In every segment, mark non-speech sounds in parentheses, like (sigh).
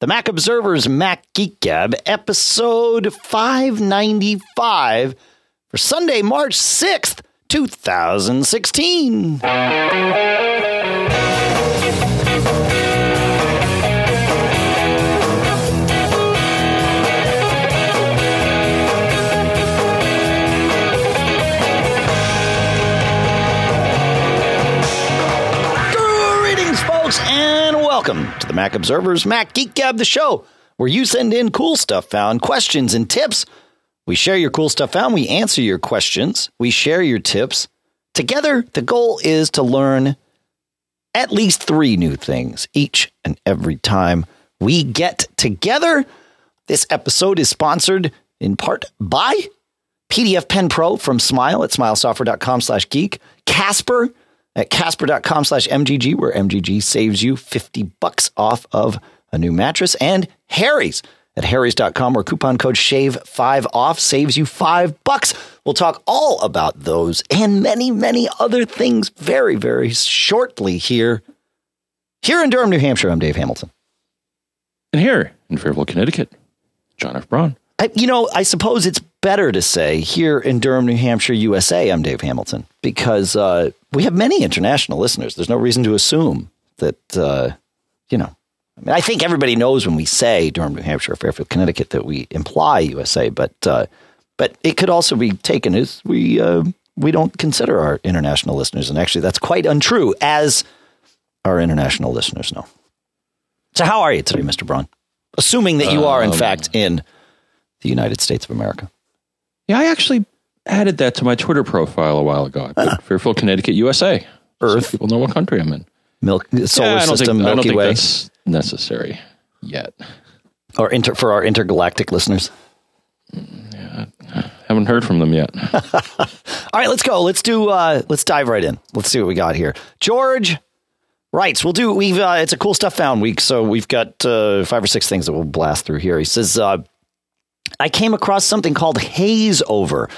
The Mac Observer's Mac Geek Gab, episode 595 for Sunday, March 6th, 2016. Welcome to the Mac Observer's Mac Geek Gab, the show where you send in cool stuff found, questions, and tips. We share your cool stuff found, we answer your questions, we share your tips. Together, the goal is to learn at least three new things each and every time we get together. This episode is sponsored in part by PDF Pen Pro from Smile at smilesoftware.com slash geek, Casper at casper.com slash MGG, where MGG saves you 50 bucks off of a new mattress, and Harry's at harrys.com, where coupon code SHAVE5 off saves you five bucks. We'll talk all about those and many, many other things very, very shortly here. Here in Durham, New Hampshire, I'm Dave Hamilton. And here in Fairfield, Connecticut, John F. Braun. I, you know, I suppose it's better to say here in Durham, New Hampshire, USA, I'm Dave Hamilton, because uh, we have many international listeners. There's no reason to assume that, uh, you know, I mean, I think everybody knows when we say Durham, New Hampshire, Fairfield, Connecticut, that we imply USA, but uh, but it could also be taken as we uh, we don't consider our international listeners, and actually, that's quite untrue, as our international listeners know. So, how are you today, Mister Braun? Assuming that you are, in Um, fact, in the United States of America. Yeah, I actually added that to my Twitter profile a while ago. I put Fairfield, Connecticut, USA. Earth. So people know what country I'm in. Milk, solar yeah, I don't system, think, I don't Milky think Way, that's necessary yet. or inter, for our intergalactic listeners. Haven't heard from them yet. (laughs) All right, let's go. Let's do. Uh, let's dive right in. Let's see what we got here. George writes. We'll do. We've. Uh, it's a cool stuff found week, so we've got uh, five or six things that we'll blast through here. He says, uh, "I came across something called HazeOver."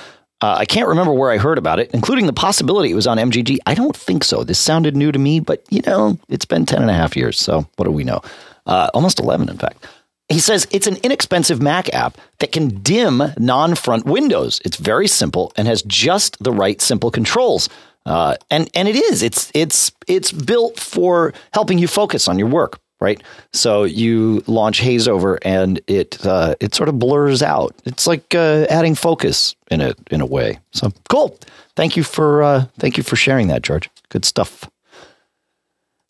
Uh, I can't remember where I heard about it, including the possibility it was on MGG. I don't think so. This sounded new to me, but you know, it's been 10 and a half years. So what do we know? Uh, almost 11, in fact. He says it's an inexpensive Mac app that can dim non front windows. It's very simple and has just the right simple controls. Uh, and and it is it's it's it's built for helping you focus on your work, right? So you launch HazeOver and it uh, it sort of blurs out. It's like uh, adding focus in a in a way. So cool. Thank you for uh, thank you for sharing that, George. Good stuff.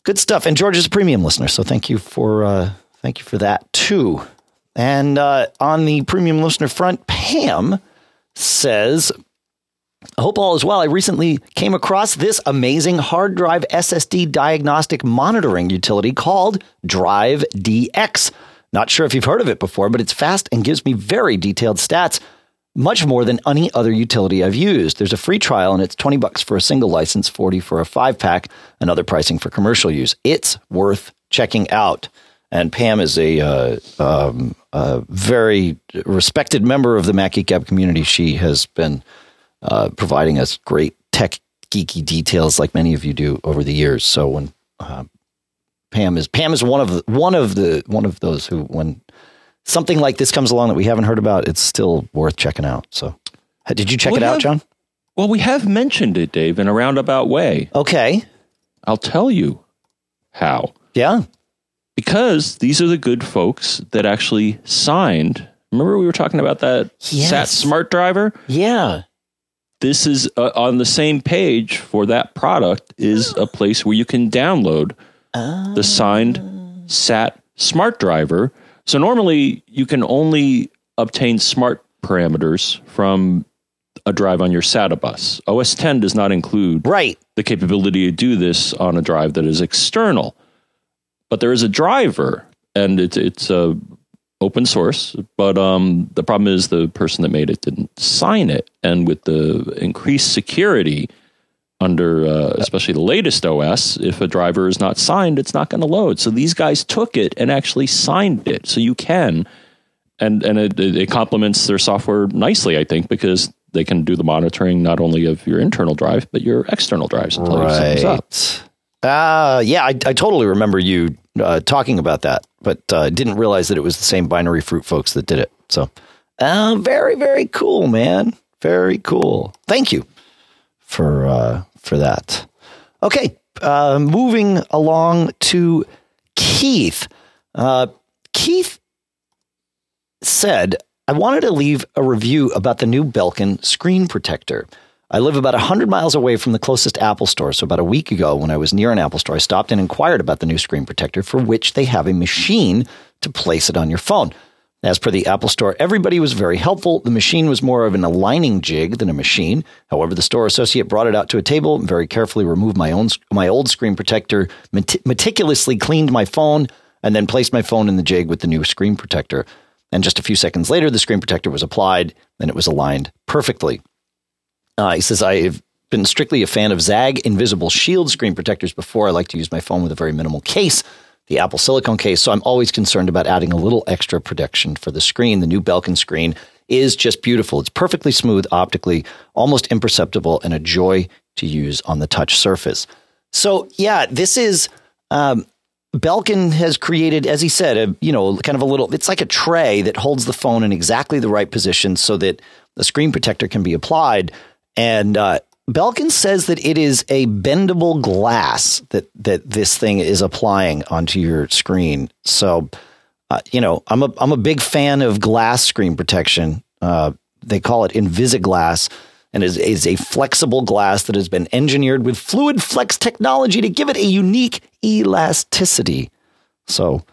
Good stuff. And George is a premium listener, so thank you for uh, thank you for that too. And uh, on the premium listener front, Pam says, I hope all is well. I recently came across this amazing hard drive SSD diagnostic monitoring utility called Drive DX. Not sure if you've heard of it before, but it's fast and gives me very detailed stats, much more than any other utility I've used. There's a free trial and it's 20 bucks for a single license, 40 for a 5 pack, and other pricing for commercial use. It's worth checking out. And Pam is a, uh, um, a very respected member of the Mac Gab community. She has been uh, providing us great tech geeky details, like many of you do over the years. So when uh, Pam is Pam is one of the, one of the one of those who when something like this comes along that we haven't heard about, it's still worth checking out. So did you check We it out, John? Well, we have mentioned it, Dave, in a roundabout way. Okay, I'll tell you how. yeah, Because these are the good folks that actually signed. Remember, we were talking about that Yes. SAT smart driver? yeah. This is uh, on the same page for that product is a place where you can download the signed sat smart driver. So normally you can only obtain smart parameters from a drive on your SATA bus. Os 10 does not include Right. the capability to do this on a drive that is external. But there is a driver and it's it's a open source but um, the problem is the person that made it didn't sign it and with the increased security under uh, especially the latest os if a driver is not signed it's not going to load so these guys took it and actually signed it so you can and and it, it complements their software nicely i think because they can do the monitoring not only of your internal drive but your external drives. Right. Uh, yeah, I, I totally remember you uh, talking about that, but uh, didn't realize that it was the same Binary Fruit folks that did it. So, uh, very, very cool, man. Very cool. Thank you for uh, for that. Okay, uh, moving along to Keith. Uh, Keith said, I wanted to leave a review about the new Belkin screen protector. I live about 100 miles away from the closest Apple store, so about a week ago, when I was near an Apple store, I stopped and inquired about the new screen protector for which they have a machine to place it on your phone. As per the Apple Store, everybody was very helpful. The machine was more of an aligning jig than a machine. However, the store associate brought it out to a table and very carefully removed my own my old screen protector, meticulously cleaned my phone, and then placed my phone in the jig with the new screen protector. And just a few seconds later, the screen protector was applied and it was aligned perfectly. Uh, he says, I've been strictly a fan of Zagg InvisibleShield screen protectors before. I like to use my phone with a very minimal case, the Apple silicone case. So I'm always concerned about adding a little extra protection for the screen. The new Belkin screen is just beautiful. It's perfectly smooth optically, almost imperceptible, and a joy to use on the touch surface. So, yeah, this is um, Belkin has created, as he said, a you know kind of a little. It's like a tray that holds the phone in exactly the right position so that the screen protector can be applied. And uh, Belkin says that it is a bendable glass that that this thing is applying onto your screen. So, uh, you know, I'm a I'm a big fan of glass screen protection. Uh, they call it Invisiglass and is, is a flexible glass that has been engineered with fluid flex technology to give it a unique elasticity. So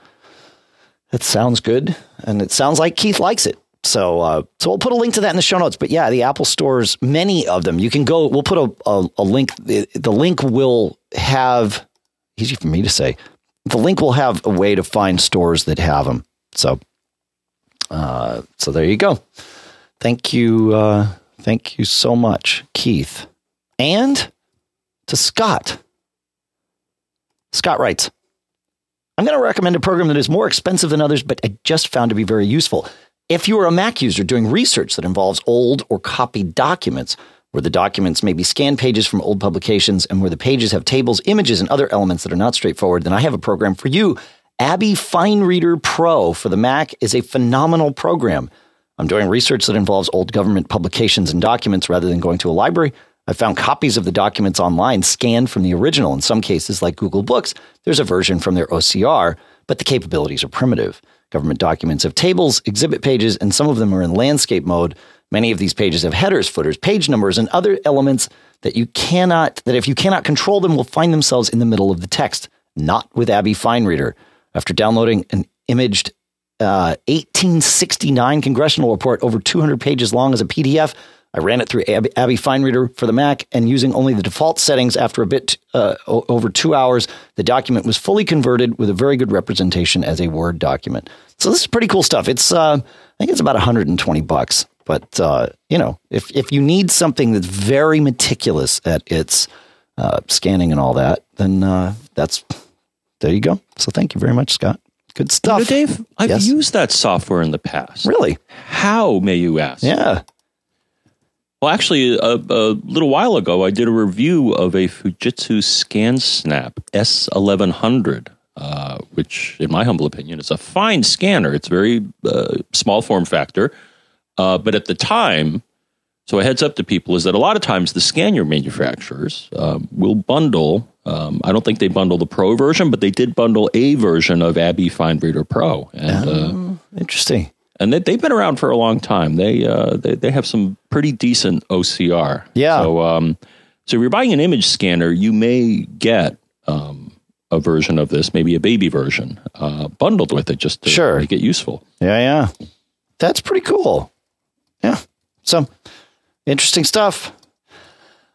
it sounds good, and it sounds like Keith likes it. So, uh, so we'll put a link to that in the show notes. But yeah, the Apple stores, many of them, you can go. We'll put a, a, a link. The, the link will have easy for me to say. The link will have a way to find stores that have them. So, uh, so there you go. Thank you. Uh, Thank you so much, Keith. And to Scott. Scott writes I'm going to recommend a program that is more expensive than others, but I just found to be very useful. If you are a Mac user doing research that involves old or copied documents, where the documents may be scanned pages from old publications and where the pages have tables, images, and other elements that are not straightforward, then I have a program for you. ABBYY FineReader Pro for the Mac is a phenomenal program. I'm doing research that involves old government publications and documents rather than going to a library. I found copies of the documents online scanned from the original. In some cases, like Google Books, there's a version from their OCR, but the capabilities are primitive. Government documents have tables, exhibit pages, and some of them are in landscape mode. Many of these pages have headers, footers, page numbers, and other elements that you cannot, that if you cannot control them, will find themselves in the middle of the text. Not with ABBYY FineReader. After downloading an imaged 1869 uh, congressional report, over 200 pages long as a PDF. I ran it through ABBYY, ABBYY FineReader for the Mac, and using only the default settings, after a bit uh, over two hours, the document was fully converted with a very good representation as a Word document. So this is pretty cool stuff. It's uh, I think it's about 120 bucks, but uh, you know, if if you need something that's very meticulous at its uh, scanning and all that, then uh, that's there you go. So thank you very much, Scott. Good stuff. You know, Dave, I've yes? used that software in the past. Really? How, may you ask? Yeah. Well, actually, a, a, little while ago, I did a review of a Fujitsu ScanSnap S1100, uh, which, in my humble opinion, is a fine scanner. It's very uh, small form factor. Uh, but at the time, so a heads up to people is that a lot of times the scanner manufacturers um, will bundle um, I don't think they bundle the Pro version, but they did bundle a version of ABBYY FineReader Pro. And, oh, uh, interesting. And they, have been around for a long time. They, uh, they they have some pretty decent OCR. Yeah. So um, so if you're buying an image scanner, you may get um, a version of this, maybe a baby version, uh, bundled with it, just to sure. make it useful. Yeah, yeah. That's pretty cool. Yeah. So interesting stuff.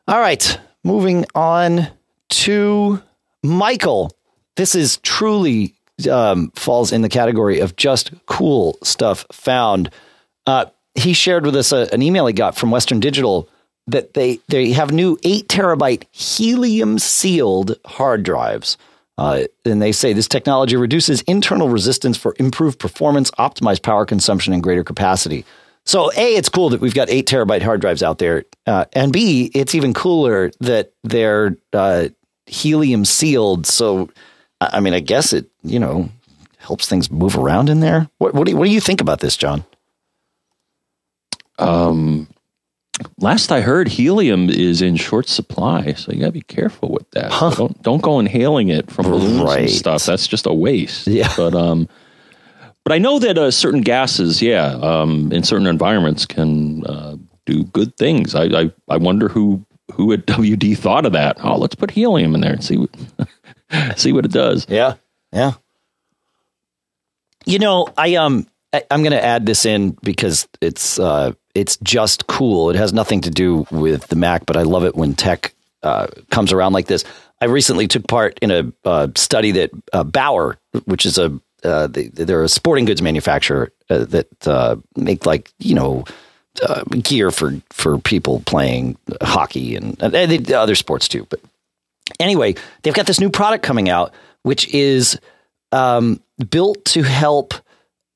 All right, moving on to Michael. This is truly um, falls in the category of just cool stuff found. Uh, he shared with us a, an email he got from Western Digital that they they have new eight terabyte helium sealed hard drives. Uh, and they say this technology reduces internal resistance for improved performance, optimized power consumption, and greater capacity. So, A, it's cool that we've got eight terabyte hard drives out there. Uh, and B, it's even cooler that they're uh, helium sealed. So I mean, I guess it you know helps things move around in there. What what do you, what do you think about this, John? Um, last I heard, helium is in short supply, so you got to be careful with that. Huh. So don't don't go inhaling it from balloons Right. and stuff. That's just a waste. Yeah. But um, but I know that uh, certain gases, yeah, um, in certain environments can uh, do good things. I, I I wonder who who at (laughs) WD thought of that. Oh, let's put helium in there and see what (laughs) (laughs) see what it does. Yeah, yeah. You know, I um, I, I'm going to add this in because it's uh, it's just cool. It has nothing to do with the Mac, but I love it when tech uh, comes around like this. I recently took part in a uh, study that uh, Bauer, which is a uh, they, they're a sporting goods manufacturer uh, that uh, make like you know uh, gear for for people playing hockey and, and other sports too. But anyway, they've got this new product coming out, which is um, built to help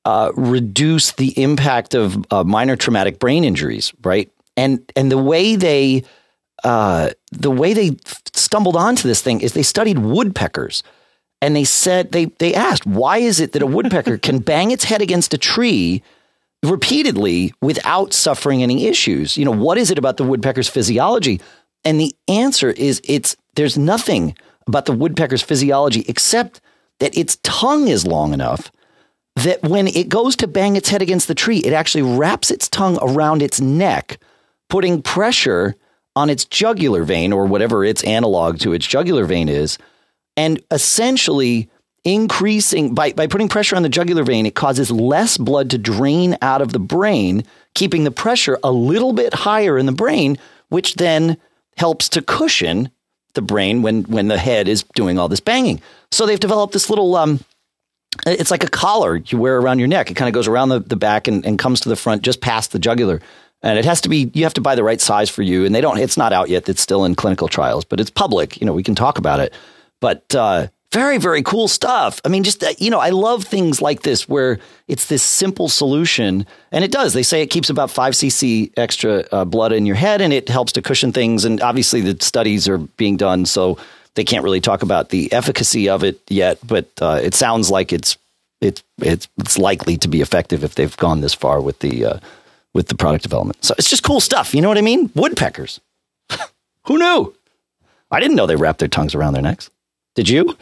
uh, reduce the impact of uh, minor traumatic brain injuries, right? And and the way they uh, the way they stumbled onto this thing is they studied woodpeckers, and they said they they asked why is it that a woodpecker (laughs) can bang its head against a tree repeatedly without suffering any issues. You know, what is it about the woodpecker's physiology? And the answer is it's there's nothing about the woodpecker's physiology except that its tongue is long enough that when it goes to bang its head against the tree, it actually wraps its tongue around its neck, putting pressure on its jugular vein or whatever its analog to its jugular vein is, and essentially increasing by, by putting pressure on the jugular vein, it causes less blood to drain out of the brain, keeping the pressure a little bit higher in the brain, which then helps to cushion the brain when when the head is doing all this banging. So they've developed this little um it's like a collar you wear around your neck. It kind of goes around the, the back and, and comes to the front just past the jugular. And it has to be you have to buy the right size for you. And they don't it's not out yet. It's still in clinical trials, but it's public. You know, we can talk about it. But uh very, very cool stuff. I mean, just, uh, you know, I love things like this where it's this simple solution. And it does. They say it keeps about 5 cc extra uh, blood in your head and it helps to cushion things. And obviously, the studies are being done. So they can't really talk about the efficacy of it yet. But uh, it sounds like it's, it's, it's, it's likely to be effective if they've gone this far with the, uh, with the product development. So it's just cool stuff. You know what I mean? Woodpeckers. (laughs) Who knew? I didn't know they wrapped their tongues around their necks. Did you?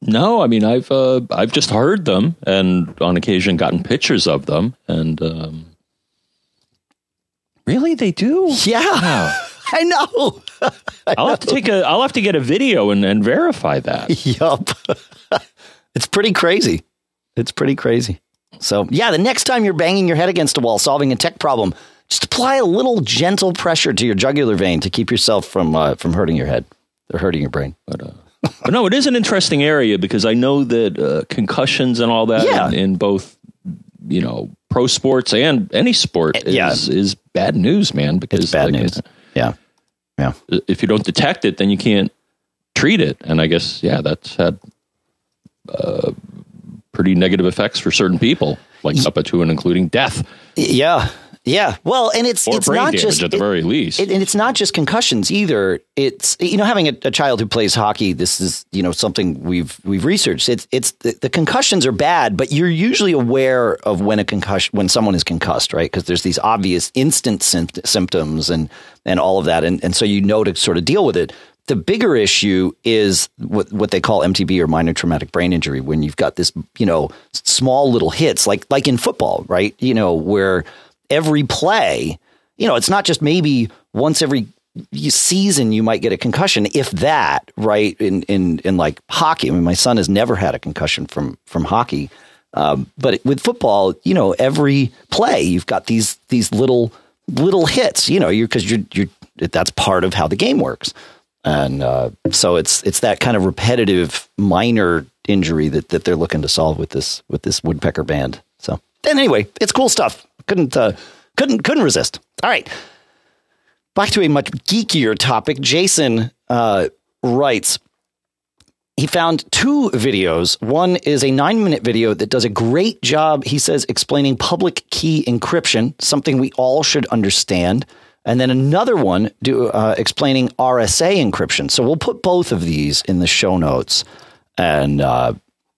No, I mean I've uh, I've just heard them and on occasion gotten pictures of them and um, really they do. Yeah, Wow. (laughs) I know. (laughs) I'll have to take a I'll have to get a video and, and verify that. yup. (laughs) it's pretty crazy. It's pretty crazy. So, yeah, the next time you're banging your head against a wall solving a tech problem, just apply a little gentle pressure to your jugular vein to keep yourself from uh, from hurting your head or hurting your brain. But, uh, but no, it is an interesting area because I know that uh, concussions and all that Yeah. in, in both you know pro sports and any sport is, Yeah. is bad news, man. Because It's bad like, news. Yeah. Yeah. if you don't detect it, then you can't treat it. And I guess, yeah, that's had uh, pretty negative effects for certain people, like up to and including death Yeah. Yeah. Well, and it's or it's not just at the it- very least. It, and it's not just concussions either. It's you know having a, a child who plays hockey. This is you know something we've we've researched. It's it's the, the concussions are bad, but you're usually aware of when a concussion when someone is concussed, right? Because there's these obvious instant sympt- symptoms and and all of that, and and so you know to sort of deal with it. The bigger issue is what what they call MTB or minor traumatic brain injury when you've got this you know small little hits like like in football, right? You know where every play, you know, it's not just maybe once every season you might get a concussion, if that, right? In in in like hockey, I mean, my son has never had a concussion from from hockey, um, but with football, you know, every play you've got these these little little hits, you know, you're because you're you're that's part of how the game works, and uh, so it's it's that kind of repetitive minor injury that that they're looking to solve with this with this woodpecker band. Then anyway, it's cool stuff. Couldn't uh, couldn't couldn't resist. All right, back to a much geekier topic. Jason uh, writes. He found two videos. One is a nine minute video that does a great job, he says, explaining public key encryption, something we all should understand. and then another one do, uh, explaining RSA encryption. So we'll put both of these in the show notes, and uh,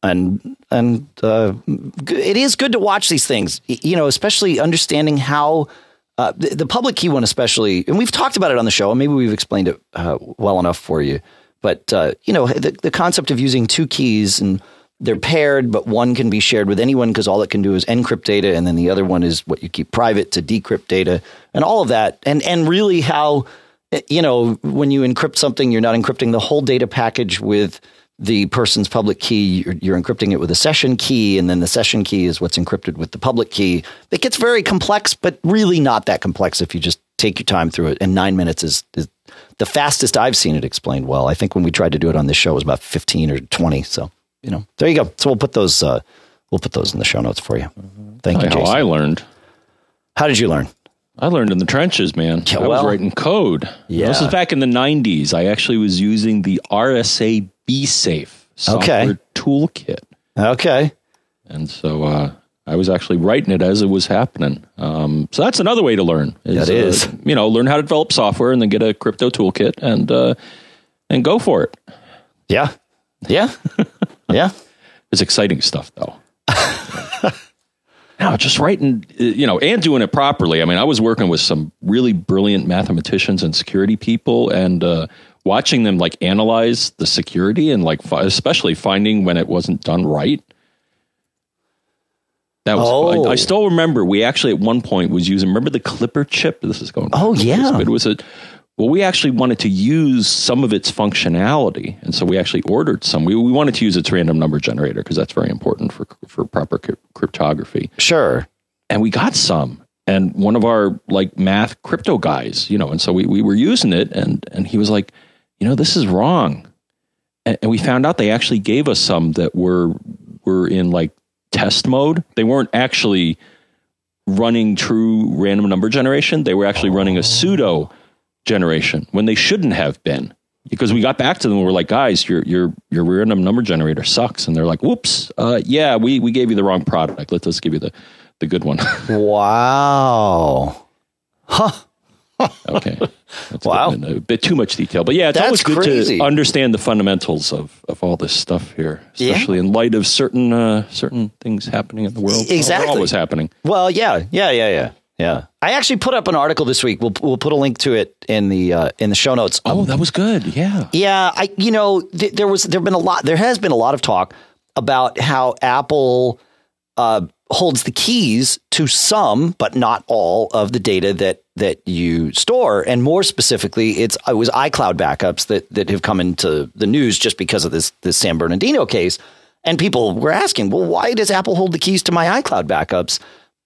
and and uh, it is good to watch these things. You know, especially understanding how. Uh, the, the, public key one, especially, and we've talked about it on the show, and maybe we've explained it uh, well enough for you. But uh, you know, the, the concept of using two keys and they're paired, but one can be shared with anyone because all it can do is encrypt data, and then the other one is what you keep private to decrypt data, and all of that, and and really how you know when you encrypt something, you're not encrypting the whole data package with the person's public key. You're, you're encrypting it with a session key, and then the session key is what's encrypted with the public key. It gets very complex, but really not that complex if you just take your time through it. And nine minutes is, is the fastest I've seen it explained well. I think when we tried to do it on this show, it was about 15 or 20. So you know, there you go. So we'll put those uh, we'll put those in the show notes for you. Thank you. How Jason. I learned. How did you learn? I learned in the trenches, man. Yeah, I was writing code. Yeah. This is back in the 90s. I actually was using the RSA BSAFE software Okay. toolkit. Okay. And so uh, I was actually writing it as it was happening. Um, so that's another way to learn. That is. Uh, you know, learn how to develop software and then get a crypto toolkit and uh, and go for it. Yeah. Yeah. (laughs) yeah. It's exciting stuff, though. (laughs) now, just writing, uh, you know, and doing it properly. I mean, I was working with some really brilliant mathematicians and security people, and uh, watching them like analyze the security and like, fi- especially finding when it wasn't done right. That was. Oh. I, I still remember. We actually at one point was using. Remember the Clipper chip? This is going. Oh, yeah. It was a. Well, we actually wanted to use some of its functionality, and so we actually ordered some. We, we wanted to use its random number generator because that's very important for for proper cryp- cryptography. Sure. And we got some, and one of our like math crypto guys, you know, and so we we were using it, and and he was like, you know, this is wrong, and, and we found out they actually gave us some that were were in like test mode. They weren't actually running true random number generation. They were actually running a pseudo generation when they shouldn't have been. Because we got back to them and we're like, guys, your your your random number generator sucks. And they're like, whoops, uh, yeah, we, we gave you the wrong product. Let us give you the, the good one. (laughs) Wow. Huh. okay. That's Wow. A bit, a bit too much detail. But yeah, it's That's always good crazy. to understand the fundamentals of, of all this stuff here, Yeah. especially in light of certain uh, certain things happening in the world. Exactly. What was happening. Well, yeah, yeah, yeah, yeah, yeah. I actually put up an article this week. We'll we'll put a link to it in the uh, in the show notes. Oh, that was good. Yeah. Yeah, I you know th- there was there've been a lot there has been a lot of talk about how Apple uh, holds the keys to some but not all of the data that that you store, and more specifically, it's it was iCloud backups that that have come into the news just because of this this San Bernardino case, and people were asking, well, why does Apple hold the keys to my iCloud backups?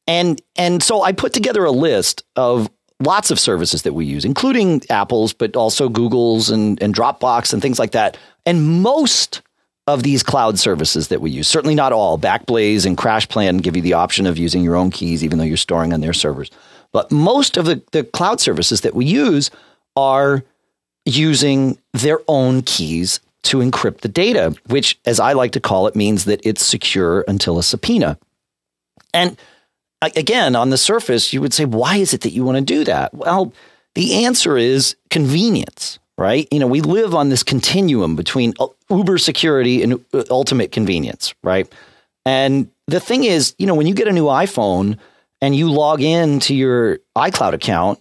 And and so I put together a list of lots of services that we use, including Apple's, but also Google's and, and Dropbox and things like that. And most of these cloud services that we use, certainly not all, Backblaze and CrashPlan give you the option of using your own keys, even though you're storing on their servers. But most of the, the cloud services that we use are using their own keys to encrypt the data, which, as I like to call it, means that it's secure until a subpoena. And again, on the surface, you would say, why is it that you want to do that? Well, the answer is convenience, right? You know, we live on this continuum between uber security and uh, ultimate convenience, right? And the thing is, you know, when you get a new iPhone and you log in to your iCloud account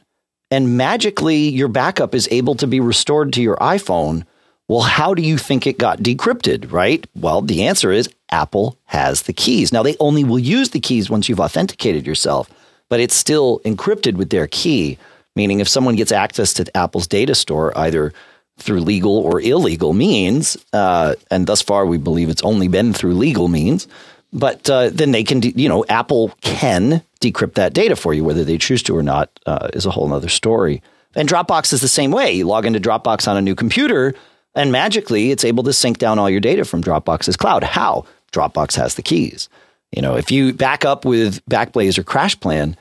and magically your backup is able to be restored to your iPhone, well, how do you think it got decrypted, right? Well, the answer is Apple has the keys. Now, they only will use the keys once you've authenticated yourself, but it's still encrypted with their key, meaning if someone gets access to Apple's data store, either through legal or illegal means, uh, and thus far we believe it's only been through legal means, but uh, then they can, de- you know, Apple can decrypt that data for you, whether they choose to or not, uh, is a whole other story. And Dropbox is the same way. You log into Dropbox on a new computer, and magically it's able to sync down all your data from Dropbox's cloud. How? Dropbox has the keys. You know, if you back up with Backblaze or CrashPlan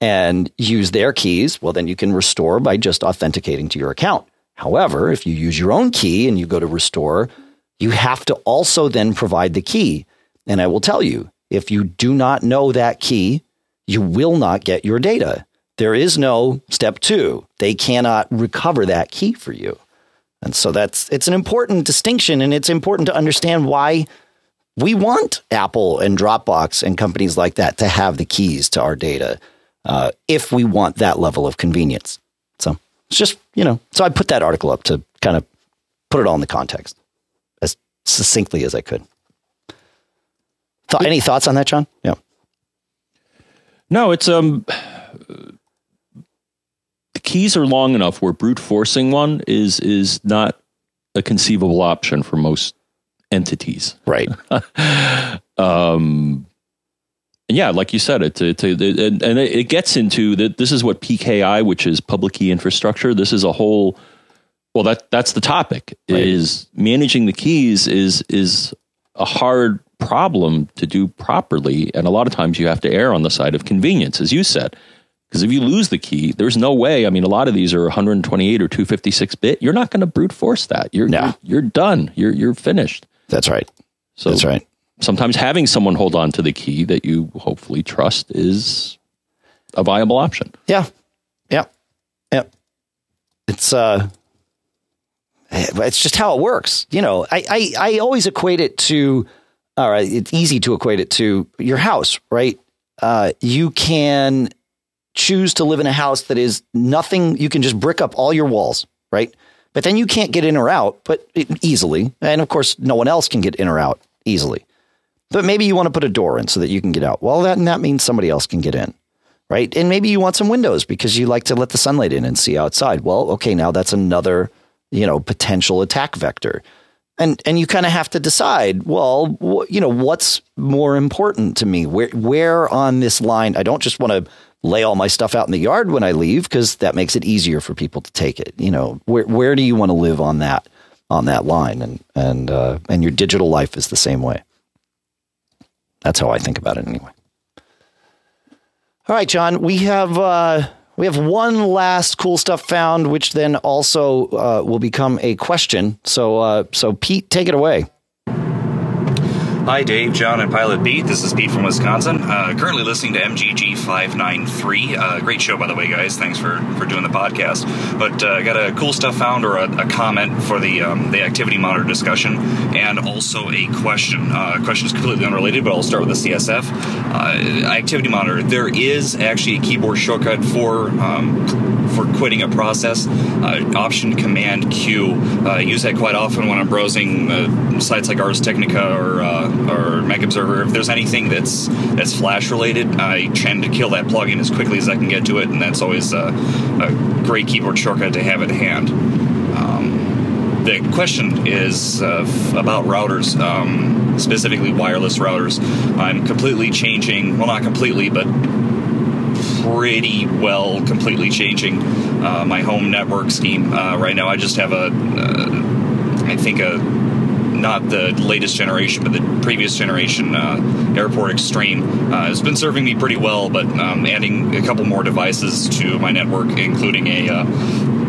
and use their keys, well, then you can restore by just authenticating to your account. However, if you use your own key and you go to restore, you have to also then provide the key. And I will tell you, if you do not know that key, you will not get your data. there is no step two. They cannot recover that key for you. And so that's it's an important distinction and it's important to understand why we want Apple and Dropbox and companies like that to have the keys to our data uh, if we want that level of convenience. So it's just, you know, so I put that article up to kind of put it all in the context as succinctly as I could. Th- any thoughts on that, John? Yeah. No, it's um the keys are long enough where brute forcing one is is not a conceivable option for most entities. Right. (laughs) um yeah, like you said, it, it, it and, and it gets into that. This is what PKI, which is public key infrastructure. This is a whole. Well, that that's the topic. Right. Is managing the keys is is a hard problem to do properly, and a lot of times you have to err on the side of convenience, as you said. Because if you lose the key, there's no way. I mean, a lot of these are 128 or 256 bit. You're not going to brute force that. You're, no. you're you're done. You're you're finished. That's right. So that's right. Sometimes having someone hold on to the key that you hopefully trust is a viable option. Yeah. Yeah. Yeah. It's uh it's just how it works. You know, I, I, I always equate it to all right, it's easy to equate it to your house, right? Uh, you can choose to live in a house that is nothing, you can just brick up all your walls, right? But then you can't get in or out, but easily. And of course, no one else can get in or out easily. But maybe you want to put a door in so that you can get out. Well, that, that means somebody else can get in, right? And maybe you want some windows because you like to let the sunlight in and see outside. Well, okay, now that's another, you know, potential attack vector. And and you kind of have to decide, well, wh- you know, what's more important to me? Where where on this line? I don't just want to lay all my stuff out in the yard when I leave because that makes it easier for people to take it. You know, where where do you want to live on that on that line? And and uh, and your digital life is the same way. That's how I think about it anyway. All right, John, we have uh, we have one last cool stuff found, which then also uh, will become a question. So uh, so Pete, take it away. Hi, Dave, John, and Pilot Pete. This is Pete from Wisconsin. Uh, currently listening to MGG 593. Uh, great show, by the way, guys. Thanks for, for doing the podcast. But I uh, got a cool stuff found or a, a comment for the um, the activity monitor discussion, and also a question. Uh, question is completely unrelated, but I'll start with the CSF. Uh, activity monitor. There is actually a keyboard shortcut for um, for quitting a process. Uh, option Command Q. I use that quite often when I'm browsing sites like Ars Technica or or Mac Observer. If there's anything that's that's Flash related, I tend to kill that plugin as quickly as I can get to it, and that's always a, a great keyboard shortcut to have at hand. Um, the question is uh, about routers, um, specifically wireless routers. I'm completely changing, well, not completely, but pretty well completely changing uh, my home network scheme. Uh, right now, I just have a, uh, I think a not the latest generation, but the previous generation uh, Airport Extreme uh, has been serving me pretty well. But um, adding a couple more devices to my network, including a uh,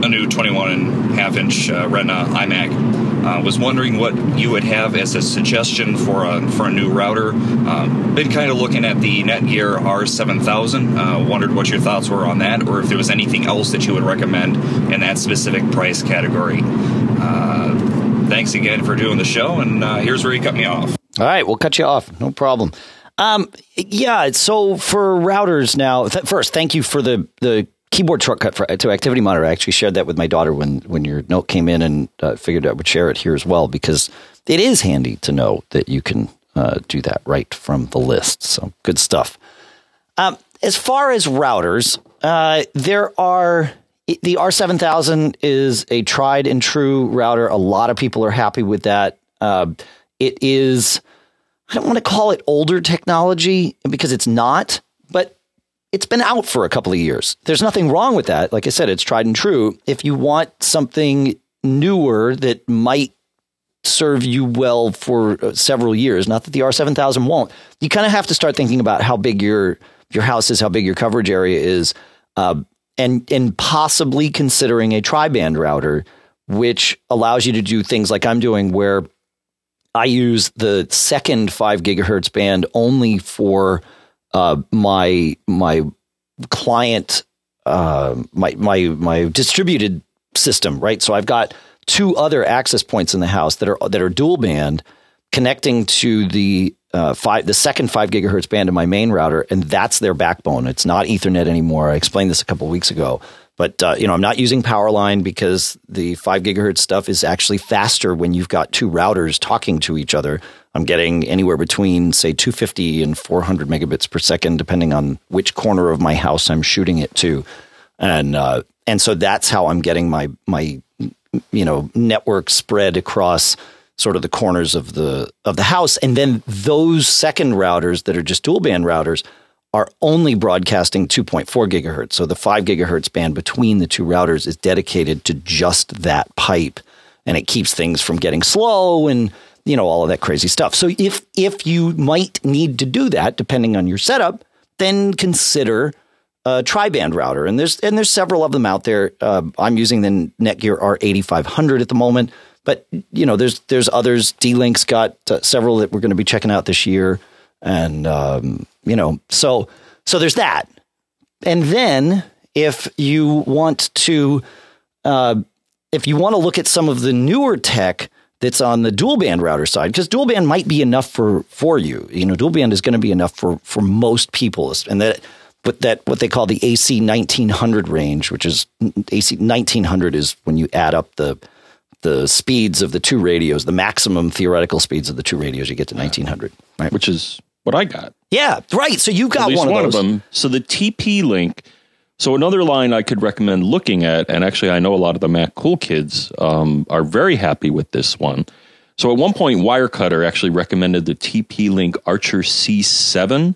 a new 21 and half inch uh, Retina iMac. Uh, was wondering what you would have as a suggestion for a for a new router. Uh, been kind of looking at the Netgear R7000. Uh, wondered what your thoughts were on that, or if there was anything else that you would recommend in that specific price category. Uh, thanks again for doing the show. And uh, here's where you cut me off. All right, we'll cut you off. No problem. Um, yeah. So for routers now, th- first, thank you for the the keyboard shortcut for, to Activity Monitor. I actually shared that with my daughter when when your note came in, and uh, figured I would share it here as well because it is handy to know that you can uh, do that right from the list. So good stuff. Um, as far as routers, uh, there are the R7000 is a tried and true router. A lot of people are happy with that. Uh, it is, I don't want to call it older technology because it's not, it's been out for a couple of years. There's nothing wrong with that. Like I said, it's tried and true. If you want something newer that might serve you well for uh, several years, not that the R7000 won't, you kind of have to start thinking about how big your your house is, how big your coverage area is. Uh, and and possibly considering a tri-band router, which allows you to do things like I'm doing, where I use the second five gigahertz band only for uh, my my client uh, my my my distributed system, right? So I've got two other access points in the house that are that are dual band connecting to the uh, five the second five gigahertz band of my main router, and that's their backbone. It's not Ethernet anymore. I explained this a couple weeks ago. But uh, you know, I'm not using Powerline because the five gigahertz stuff is actually faster when you've got two routers talking to each other. I'm getting anywhere between say 250 and 400 megabits per second, depending on which corner of my house I'm shooting it to, and uh, and so that's how I'm getting my my you know network spread across sort of the corners of the of the house, and then those second routers that are just dual band routers are only broadcasting 2.4 gigahertz. So the 5 gigahertz band between the two routers is dedicated to just that pipe. And it keeps things from getting slow and you know all of that crazy stuff. So if if you might need to do that depending on your setup, then consider a tri-band router. And there's and there's several of them out there. Uh, I'm using the Netgear R8500 at the moment, but you know there's there's others. D-Link's got uh, several that we're going to be checking out this year and um, you know, so so there's that. And then if you want to, uh, if you want to look at some of the newer tech that's on the dual band router side, because dual band might be enough for for you. You know, dual band is going to be enough for for most people, and that. But that what they call the AC 1900 range, which is AC 1900 is when you add up the the speeds of the two radios, the maximum theoretical speeds of the two radios, you get to 1900, right? Which is what I got. Yeah, right. So you got one, of, one of them. So the TP link. So another line I could recommend looking at, and actually I know a lot of the Mac Cool kids um, are very happy with this one. So at one point, Wirecutter actually recommended the TP Link Archer C7.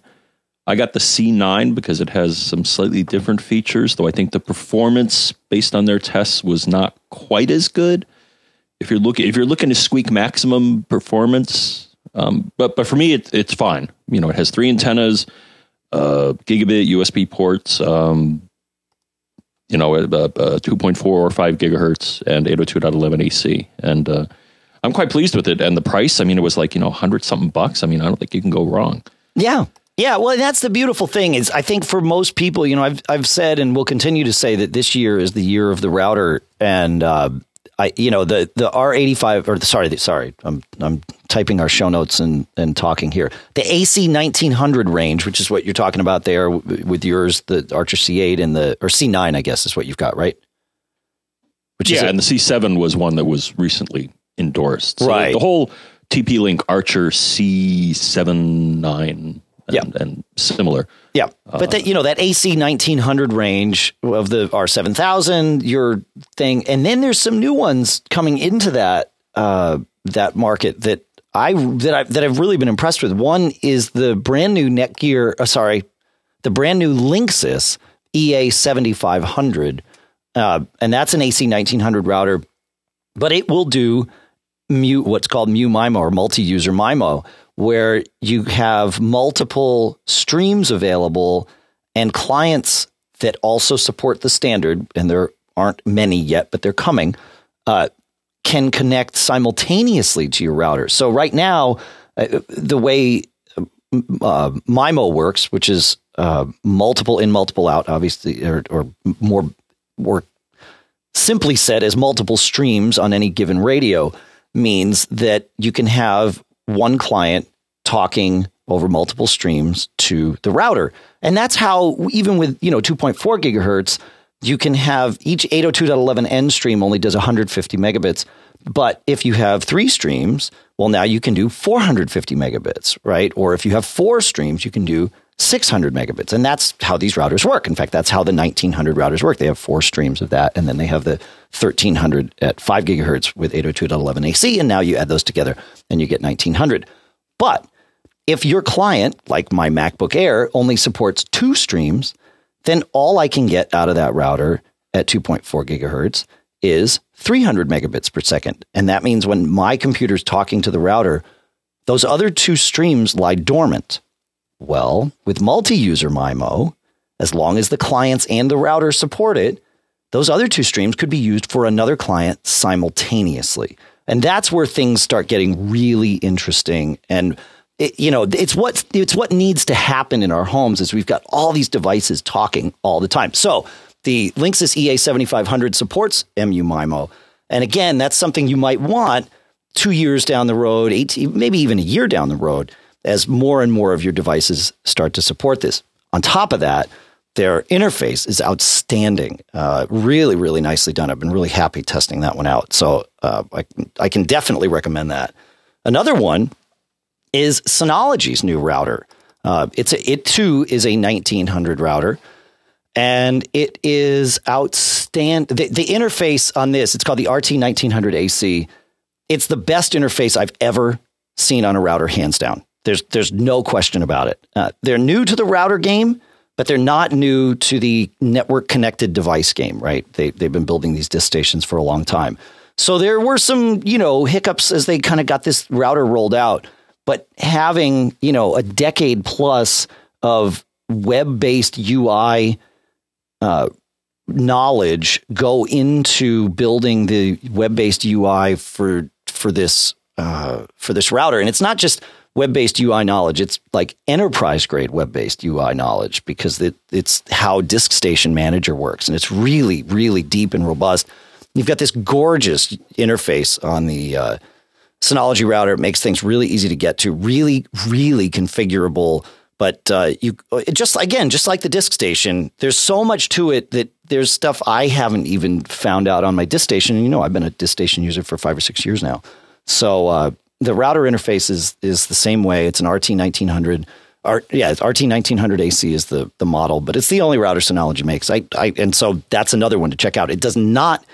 I got the C9 because it has some slightly different features, though I think the performance based on their tests was not quite as good. If you're looking if you're looking to squeak maximum performance, um, but but for me, it, it's fine. You know, it has three antennas, uh, gigabit USB ports. Um, you know, uh, uh, 2.4 or 5 gigahertz and 802.11 AC. And uh, I'm quite pleased with it. And the price, I mean, it was like, you know, 100 something bucks. I mean, I don't think you can go wrong. Yeah. Yeah, well, that's the beautiful thing is I think for most people, you know, I've I've said and will continue to say that this year is the year of the router, and uh, I, you know, the the R eighty five or the, sorry, the, sorry, I'm I'm typing our show notes and and talking here. The AC nineteen hundred range, which is what you're talking about there with yours, the Archer C eight and the or C nine, I guess is what you've got, right? Which yeah, and the C seven was one that was recently endorsed. So right, the whole TP Link Archer C seven nine and, yeah. and similar. Yeah, but that you know that AC nineteen hundred range of the R seven thousand, your thing, and then there's some new ones coming into that uh, that market that I that I that I've really been impressed with. One is the brand new Netgear. Uh, sorry, the brand new Linksys EA seventy five hundred, uh, and that's an AC nineteen hundred router, but it will do mute what's called Mu-MIMO or multi user MIMO where you have multiple streams available and clients that also support the standard, and there aren't many yet, but they're coming, uh, can connect simultaneously to your router. So right now, uh, the way uh, MIMO works, which is uh, multiple in, multiple out, obviously, or, or more, more simply said, as multiple streams on any given radio, means that you can have one client talking over multiple streams to the router. And that's how even with, you know, 2.4 gigahertz, you can have each 802.11n stream only does 150 megabits. But if you have three streams, well, now you can do 450 megabits, right? Or if you have four streams, you can do 600 megabits. And that's how these routers work. In fact, that's how the 1900 routers work. They have four streams of that. And then they have the 1300 at 5 gigahertz with 802.11 AC. And now you add those together and you get 1900. But if your client, like my MacBook Air, only supports two streams, then all I can get out of that router at 2.4 gigahertz is 300 megabits per second. And that means when my computer's talking to the router, those other two streams lie dormant. Well, with multi user MIMO, as long as the clients and the router support it, those other two streams could be used for another client simultaneously. And that's where things start getting really interesting. And it, you know, it's what it's what needs to happen in our homes is we've got all these devices talking all the time. So The Linksys EA7500 supports MU-MIMO. And again, that's something you might want two years down the road, 18, maybe even a year down the road, as more and more of your devices start to support this. On top of that, their interface is outstanding. Uh, really, really nicely done. I've been really happy testing that one out. So uh, I, I can definitely recommend that. Another one is Synology's new router. Uh, it's a, it too is a 1900 router, and it is outstanding. The, the interface on this, it's called the RT 1900 AC. It's the best interface I've ever seen on a router, hands down. There's there's no question about it. Uh, they're new to the router game, but they're not new to the network connected device game. Right? They they've been building these disk stations for a long time. So there were some you know hiccups as they kind of got this router rolled out. But having you know a decade plus of web based UI uh, knowledge go into building the web based UI for for this uh, for this router, and it's not just web based UI knowledge; it's like enterprise grade web based UI knowledge because it, it's how DiskStation Manager works, and it's really really deep and robust. You've got this gorgeous interface on the uh, Synology router. It makes things really easy to get to, really really configurable. But uh, you just again, just like the disk station, there's so much to it that there's stuff I haven't even found out on my disk station. And you know, I've been a disk station user for five or six years now. So uh, the router interface is is the same way. It's an RT nineteen hundred. R, yeah, RT nineteen hundred AC is the the model, but it's the only router Synology makes. I, I and so that's another one to check out. It does not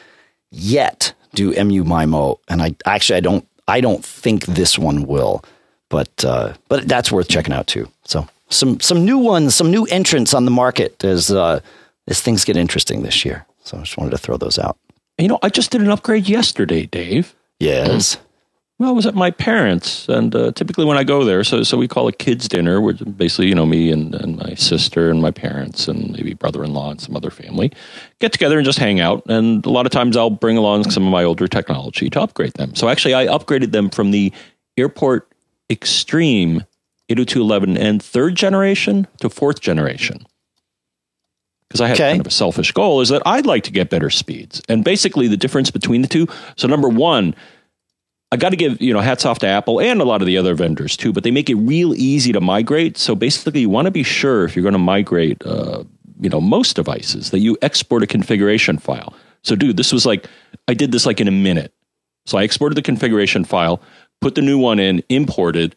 yet do MU-MIMO, and I actually I don't I don't think this one will, but uh, but that's worth checking out too. So some some new ones, some new entrants on the market as uh, as things get interesting this year. So I just wanted to throw those out. You know, I just did an upgrade yesterday, Dave. Yes. Well, it was at my parents, and uh, typically when I go there, so so we call it kids' dinner, where basically you know me and, and my sister and my parents and maybe brother-in-law and some other family get together and just hang out. And a lot of times I'll bring along some of my older technology to upgrade them. So actually, I upgraded them from the Airport Extreme 802.11n third generation to fourth generation. Because I had Okay. kind of a selfish goal is that I'd like to get better speeds. And basically the difference between the two. So number one, I got to give, you know, hats off to Apple and a lot of the other vendors too, but they make it real easy to migrate. So basically you want to be sure if you're going to migrate, uh, you know, most devices that you export a configuration file. So dude, this was like, I did this like in a minute. So I exported the configuration file, put the new one in, imported,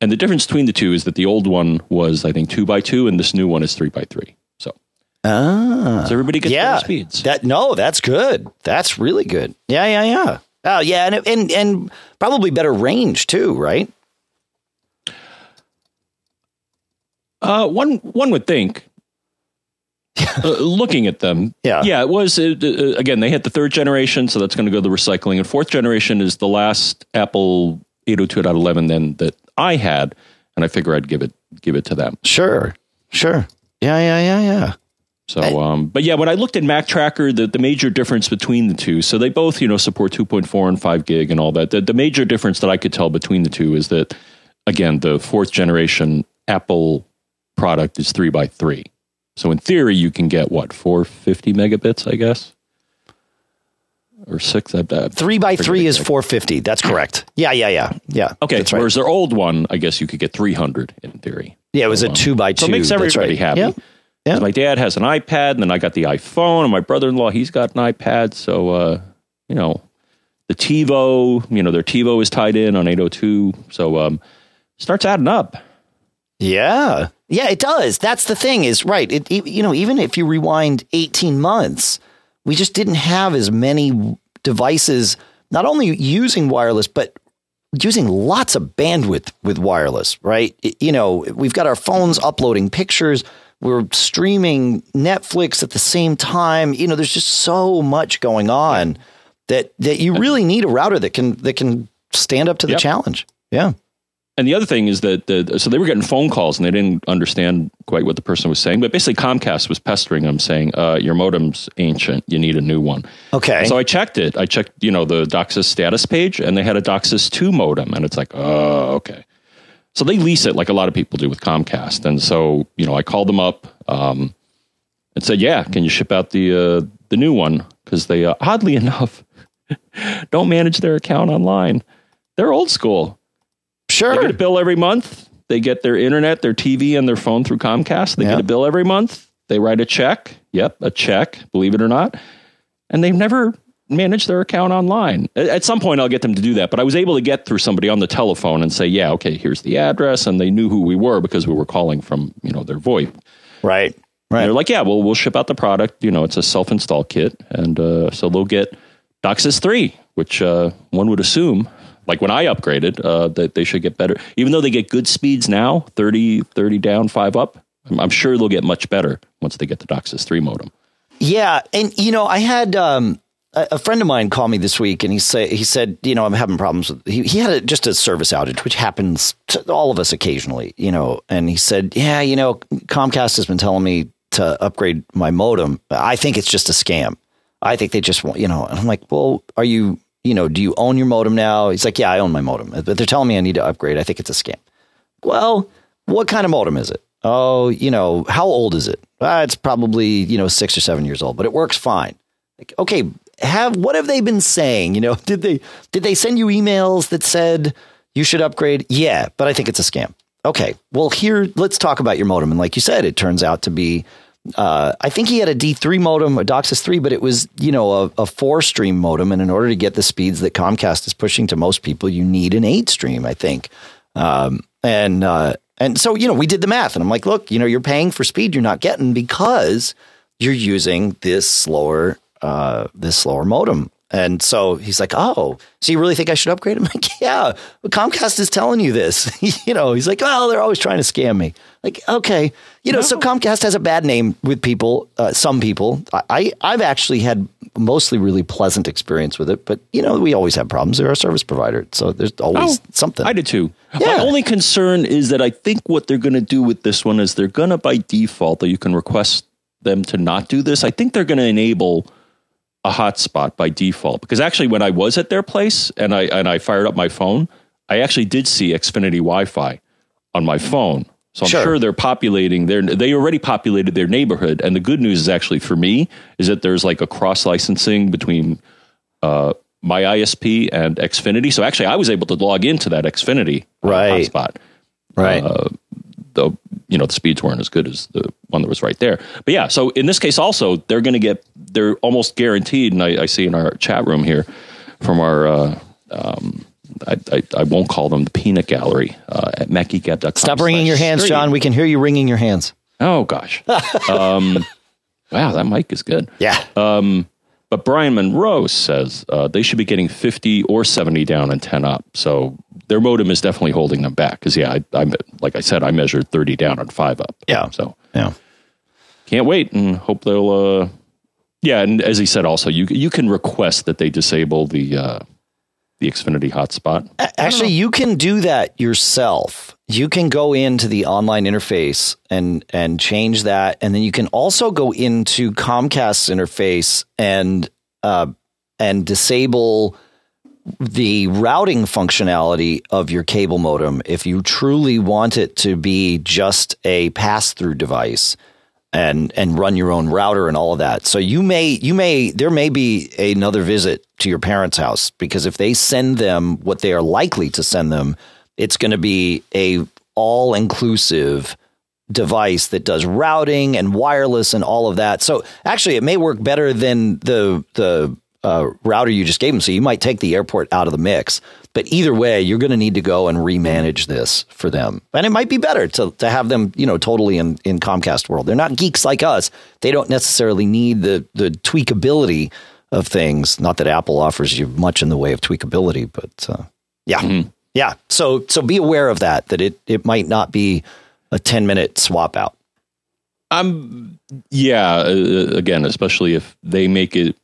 and the difference between the two is that the old one was, I think, two by two, and this new one is three by three. So, Ah. so everybody gets yeah. speeds. That no, that's good. That's really good. Yeah, yeah, yeah. Oh, yeah, and and and probably better range too, right? Uh, one one would think. (laughs) uh, looking at them, Yeah. yeah, it was uh, uh, again. They hit the third generation, so that's going to go to the recycling. And fourth generation is the last Apple 802.11n that I had, and I figure I'd give it give it to them. Sure, sure. Yeah, yeah, yeah, yeah. So, um, but yeah, when I looked at Mactracker, the, the major difference between the two, so they both, you know, support 2.4 and 5 gig and all that. The, the major difference that I could tell between the two is that, again, the fourth generation Apple product is three by three. So in theory, you can get what, 450 megabits, I guess? Or six? I, I three by three is four fifty. That's correct. Yeah, yeah, yeah, yeah. Okay, that's right. whereas their old one, I guess you could get 300 in theory. Yeah, it was a um, two by two. So it makes everybody right. happy. Yeah. Yeah. 'Cause My dad has an iPad, and then I got the iPhone, and my brother-in-law he's got an iPad. So uh, you know, the TiVo, you know, their TiVo is tied in on 802, so um, starts adding up. Yeah. Yeah, it does. That's the thing is right. It, you know, even if you rewind 18 months, we just didn't have as many devices not only using wireless but using lots of bandwidth with wireless, right? It- you know, we've got our phones uploading pictures, we're streaming Netflix at the same time. You know, there's just so much going on that that you really need a router that can that can stand up to the Yep. challenge. Yeah. And the other thing is that the, so they were getting phone calls and they didn't understand quite what the person was saying, but basically Comcast was pestering them, saying, uh, "Your modem's ancient. You need a new one." Okay. So I checked it. I checked, you know, the DOCSIS status page, and they had a DOCSIS two modem, and it's like, oh, okay. So they lease it like a lot of people do with Comcast, and so you know, I called them up, um, and said, "Yeah, can you ship out the uh, the new one?" Because they uh, oddly (laughs) enough don't manage their account online. They're old school. Sure. They get a bill every month. They get their internet, their TV, and their phone through Comcast. They Yeah. get a bill every month. They write a check. Yep, a check, believe it or not. And they've never managed their account online. At- At some point, I'll get them to do that. But I was able to get through somebody on the telephone and say, yeah, okay, here's the address. And they knew who we were because we were calling from, you know, their VoIP. Right. And Right. they're like, yeah, well, we'll ship out the product. You know, it's a self install kit. And uh, so they'll get DOCSIS 3, which uh, one would assume, like when I upgraded, uh, that they should get better. Even though they get good speeds now 30, 30 down, 5 up, I'm, I'm sure they'll get much better once they get the DOCSIS 3 modem. Yeah, and you know, I had um, a, friend of mine called me this week, and he say he said, you know, I'm having problems with. He, he had a, just a service outage, which happens to all of us occasionally, you know. And he said, yeah, you know, Comcast has been telling me to upgrade my modem. I think it's just a scam. I think they just want, you know. And I'm like, well, are you, you know, do you own your modem now? He's like, yeah, I own my modem, but they're telling me I need to upgrade. I think it's a scam. Well, what kind of modem is it? Oh, you know, how old is it? Uh, it's probably, you know, six or seven years old, but it works fine. Okay, have what have they been saying? You know, (laughs) did they did they send you emails that said you should upgrade? Yeah, but I think it's a scam. Okay, well here let's talk about your modem. And like you said, it turns out to be uh, I think he had a D3 modem, a DOCSIS 3, but it was, you know, a, a four stream modem. And in order to get the speeds that Comcast is pushing to most people, you need an eight stream, I think. Um, and, uh, and so, you know, we did the math and I'm like, look, you know, you're paying for speed you're not getting because you're using this slower, uh, this slower modem. And so he's like, oh, so you really think I should upgrade? I'm (laughs) like, yeah, but Comcast is telling you this. (laughs) you know, he's like, well, they're always trying to scam me. Like, okay, you know, so Comcast has a bad name with people, uh, some people. I, I've actually had mostly really pleasant experience with it, but you know, we always have problems. They're a service provider, so there's always something. Oh, I did too. Yeah. My only concern is that I think what they're going to do with this one is they're going to, by default, that you can request them to not do this. I think they're going to enable a hotspot by default because actually, when I was at their place and I and I fired up my phone, I actually did see Xfinity Wi-Fi on my phone. So I'm Sure. sure, they're populating their. They already populated their neighborhood, and the good news is actually for me is that there's like a cross licensing between uh, my ISP and Xfinity. So actually, I was able to log into that Xfinity uh, Right. hotspot. right. Though you know the speeds weren't as good as the one that was right there. But yeah, so in this case, also they're going to get. They're almost guaranteed, and I, I see in our chat room here from our. Uh, um, I, I, I won't call them the peanut gallery uh, at macgeekgab.com. Stop wringing your hands. John. We can hear you wringing your hands. Oh gosh. (laughs) um, wow, that mic is good. Yeah. But Brian Monroe says uh, they should be getting 50 or 70 down and 10 up. So their modem is definitely holding them back. Because, yeah, I, I, like I said, I measured 30 down and 5 up. Yeah. So yeah. can't wait and hope they'll. Uh, yeah, and as he said, also you you can request that they disable the uh, the Xfinity hotspot. Actually, you can do that yourself. You can go into the online interface and and change that, and then you can also go into Comcast's interface and uh, and disable the routing functionality of your cable modem if you truly want it to be just a pass through device and and run your own router and all of that. So you may you may there may be another visit to your parents' house because if they send them what they are likely to send them, it's going to be a all inclusive device that does routing and wireless and all of that. So actually, it may work better than the the uh, router you just gave them. So you might take the airport out of the mix. But either way, you're going to need to go and remanage this for them, and it might be better to to have them, you know, totally in in Comcast world. They're not geeks like us. They don't necessarily need the the tweakability of things. Not that Apple offers you much in the way of tweakability, but uh, yeah, yeah. So so be aware of that. That it it might not be a ten minute swap out. I'm yeah. Uh, again, especially if they make it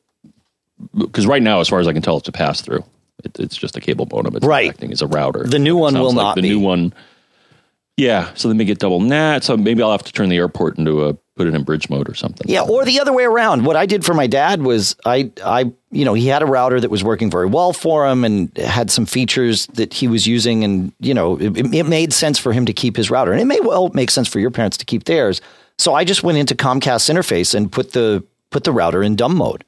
because right now, as far as I can tell, it's a pass through. It, it's just a cable modem. It's Right. acting as a router. The new one will like not the be. new one. Yeah, so they make it double NAT. So maybe I'll have to turn the airport into a put it in bridge mode or something. Yeah, or the other way around. What I did for my dad was I I you know, he had a router that was working very well for him and had some features that he was using and you know, it, it made sense for him to keep his router. And it may well make sense for your parents to keep theirs. So I just went into Comcast interface and put the put the router in dumb mode.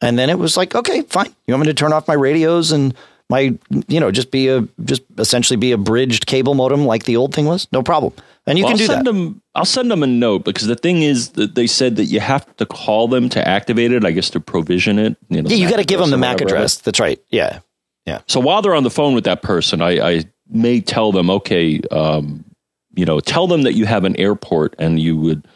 And then it was like, okay, fine. You want me to turn off my radios and my, you know, just be a, just essentially be a bridged cable modem like the old thing was? No problem. And you Well, can do I'll send that. Them, I'll send them a note because the thing is that they said that you have to call them to activate it. I guess to provision it. You know, yeah, you got to give them the MAC address. That's right. Yeah. Yeah. So while they're on the phone with that person, I, I may tell them, okay, um, you know, tell them that you have an airport and you would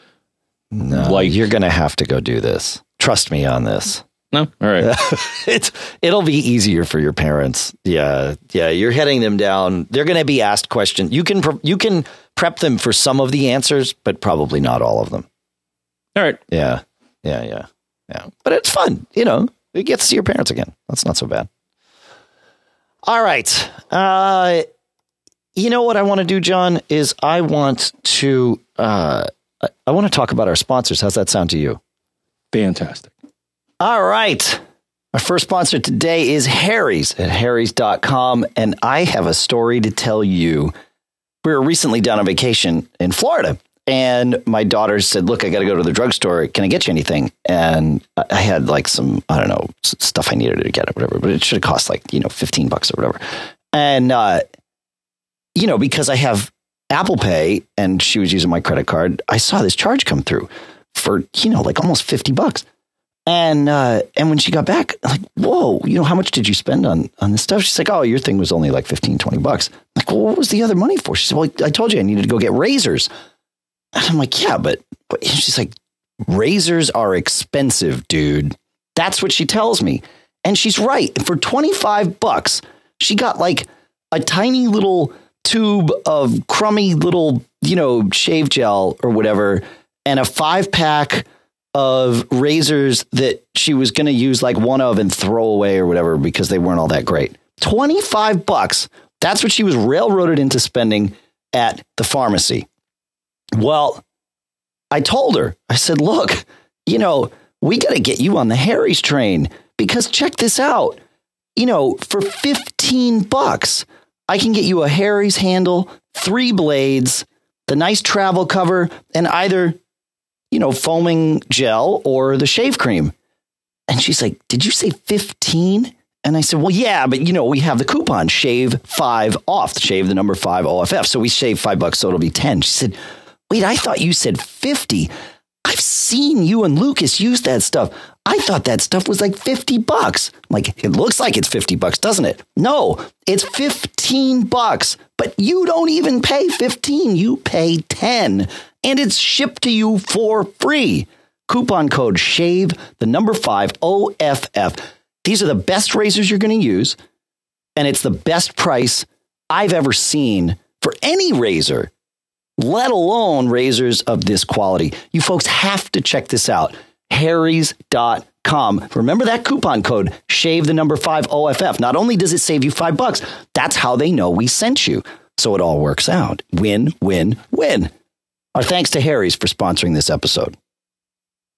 No, Like- you're going to have to go do this. Trust me on this. No, all right. (laughs) it's it'll be easier for your parents. Yeah, yeah. You're heading them down. They're going to be asked questions. You can pre- you can prep them for some of the answers, but probably not all of them. all right. Yeah, yeah, yeah, yeah. But it's fun. You know, you get to see your parents again. That's not so bad. All right. Uh, you know what I want to do, John? Is I want to uh, I, I want to talk about our sponsors. How's that sound to you? Fantastic. All right. Our first sponsor today is Harry's at harrys.com. And I have a story to tell you. We were recently down on vacation in Florida. And my daughter said, Look, I got to go to the drugstore. Can I get you anything? And I- had like some, I don't know, stuff I needed to get or whatever, but it should have cost like, you know, 15 bucks or whatever. And, uh, you know, because I have Apple Pay and she was using my credit card, I saw this charge come through for, you know, like almost 50 bucks. And uh, and when she got back, I'm like, whoa, you know, how much did you spend on on this stuff? She's like, oh, your thing was only like 15, 20 bucks. I'm like, well, what was the other money for? She said, well, I told you I needed to go get razors. And I'm like, yeah, but, but she's like, razors are expensive, dude. That's what she tells me. And she's right. For 25 bucks, she got like a tiny little tube of crummy little, you know, shave gel or whatever, and a five pack of razors that she was going to use like one of and throw away or whatever because they weren't all that great. 25 bucks. That's what she was railroaded into spending at the pharmacy. Well, I told her, I said, look, you know, we got to get you on the Harry's train because check this out. You know, for 15 bucks, I can get you a Harry's handle, three blades, the nice travel cover, and either, you know, foaming gel or the shave cream. And she's like, Did you say 15? And I said, Well, yeah, but you know, we have the coupon shave five off, shave the number five OFF. So we shave five bucks, so it'll be 10. She said, Wait, I thought you said 50. I've seen you and Lucas use that stuff. I thought that stuff was like 50 bucks. I'm like, it looks like it's 50 bucks, doesn't it? No, it's 15 bucks, but you don't even pay 15. You pay 10 and it's shipped to you for free. Coupon code SHAVE, the number five OFF. These are the best razors you're going to use, and it's the best price I've ever seen for any razor let alone razors of this quality. You folks have to check this out. Harry's.com. Remember that coupon code, shave the number five OFF. Not only does it save you five bucks, that's how they know we sent you. So it all works out. Win, win, win. Our thanks to Harry's for sponsoring this episode.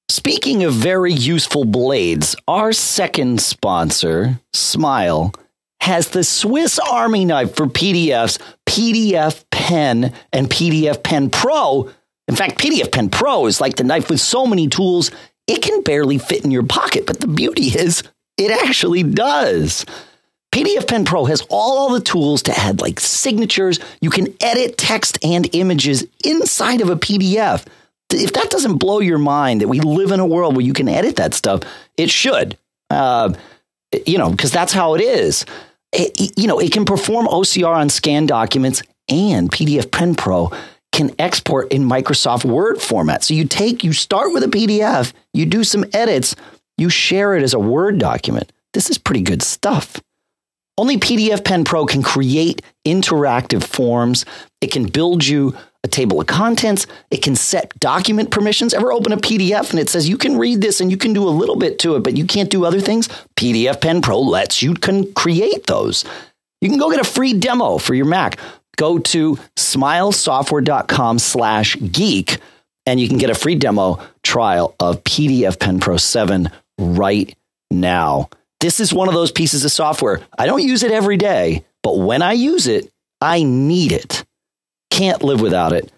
Speaking of very useful blades, our second sponsor, Smile, has the Swiss Army knife for PDFs, PDFpen, and PDFpen Pro. In fact, PDFpen Pro is like the knife with so many tools, it can barely fit in your pocket. But the beauty is, it actually does. PDFpen Pro has all the tools to add like signatures. You can edit text and images inside of a PDF. If that doesn't blow your mind that we live in a world where you can edit that stuff, it should. Uh, you know, because that's how it is. It, you know, it can perform OCR on scanned documents, and PDFpen Pro can export in Microsoft Word format. So you take, you start with a PDF, you do some edits, you share it as a Word document. This is pretty good stuff. Only PDFpen Pro can create interactive forms. It can build you a table of contents. It can set document permissions. Ever open a PDF and it says you can read this and you can do a little bit to it, but you can't do other things? PDFpen Pro lets you can create those. You can go get a free demo for your Mac. Go to smilesoftware.com slash geek and you can get a free demo trial of PDFpen Pro 7 right now. This is one of those pieces of software. I don't use it every day, but when I use it, I need it. Can't live without it.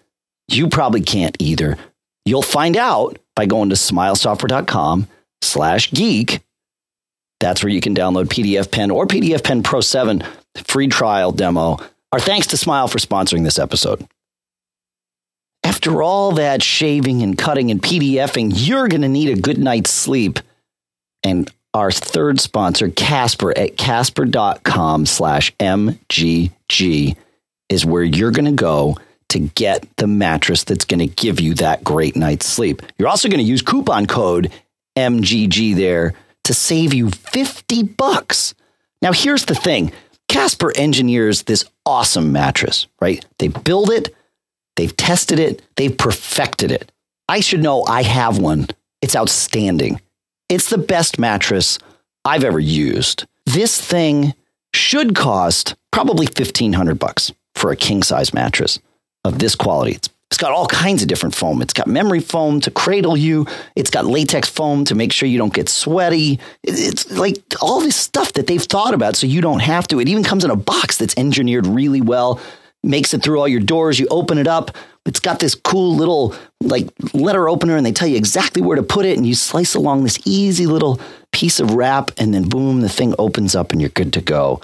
You probably can't either. You'll find out by going to smilesoftware.com slash geek. That's where you can download PDFpen or PDFpen Pro 7 free trial demo. Our thanks to Smile for sponsoring this episode. After all that shaving and cutting and PDFing, you're going to need a good night's sleep. And our third sponsor, Casper, at casper.com slash MGG is where you're going to go to get the mattress that's going to give you that great night's sleep. You're also going to use coupon code MGG there to save you 50 bucks. Now, here's the thing Casper engineers this awesome mattress, right? They build it, they've tested it, they've perfected it. I should know I have one. It's outstanding. It's the best mattress I've ever used. This thing should cost probably 1500 bucks for a king size mattress of this quality. It's, it's got all kinds of different foam. It's got memory foam to cradle you. It's got latex foam to make sure you don't get sweaty. It's like all this stuff that they've thought about so you don't have to. It even comes in a box that's engineered really well, makes it through all your doors. You open it up. It's got this cool little like letter opener and they tell you exactly where to put it and you slice along this easy little piece of wrap and then boom, the thing opens up and you're good to go.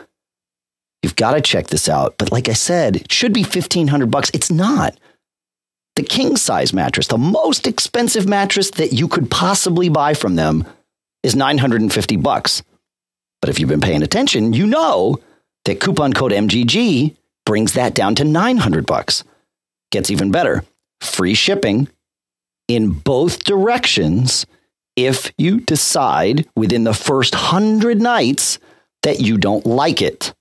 You've got to check this out. But like I said, it should be 1500 bucks. It's not. The king size mattress, the most expensive mattress that you could possibly buy from them is 950 bucks. But if you've been paying attention, you know that coupon code MGG brings that down to 900 bucks. Gets even better. Free shipping in both directions if you decide within the first 100 nights that you don't like it.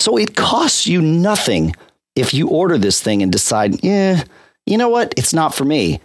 So it costs you nothing if you order this thing and decide, yeah, you know what? It's not for me.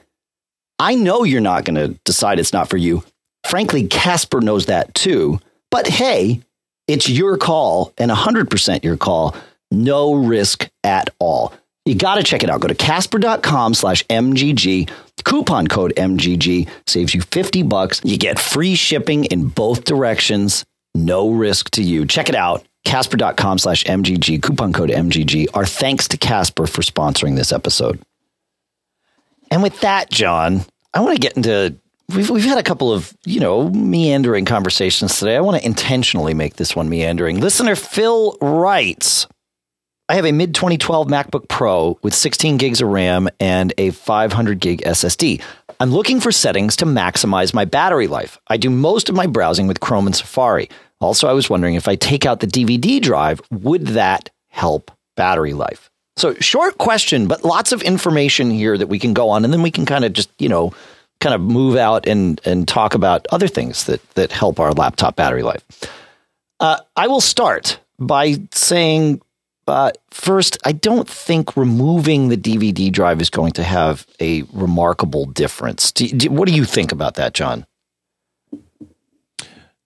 I know you're not going to decide it's not for you. Frankly, Casper knows that too. But hey, it's your call and 100% your call. No risk at all. You got to check it out. Go to casper.com slash MGG. Coupon code MGG saves you 50 bucks. You get free shipping in both directions. No risk to you. Check it out casper.com slash MGG, coupon code MGG. Our thanks to Casper for sponsoring this episode. And with that, John, I want to get into we've we've had a couple of, you know, meandering conversations today. I want to intentionally make this one meandering. Listener Phil writes, I have a mid 2012 MacBook Pro with 16 gigs of RAM and a 500 gig SSD. I'm looking for settings to maximize my battery life. I do most of my browsing with Chrome and Safari. Also, I was wondering if I take out the DVD drive, would that help battery life? So, short question, but lots of information here that we can go on, and then we can kind of just, you know, kind of move out and and talk about other things that that help our laptop battery life. Uh, I will start by saying uh, first, I don't think removing the DVD drive is going to have a remarkable difference. Do, do, what do you think about that, John?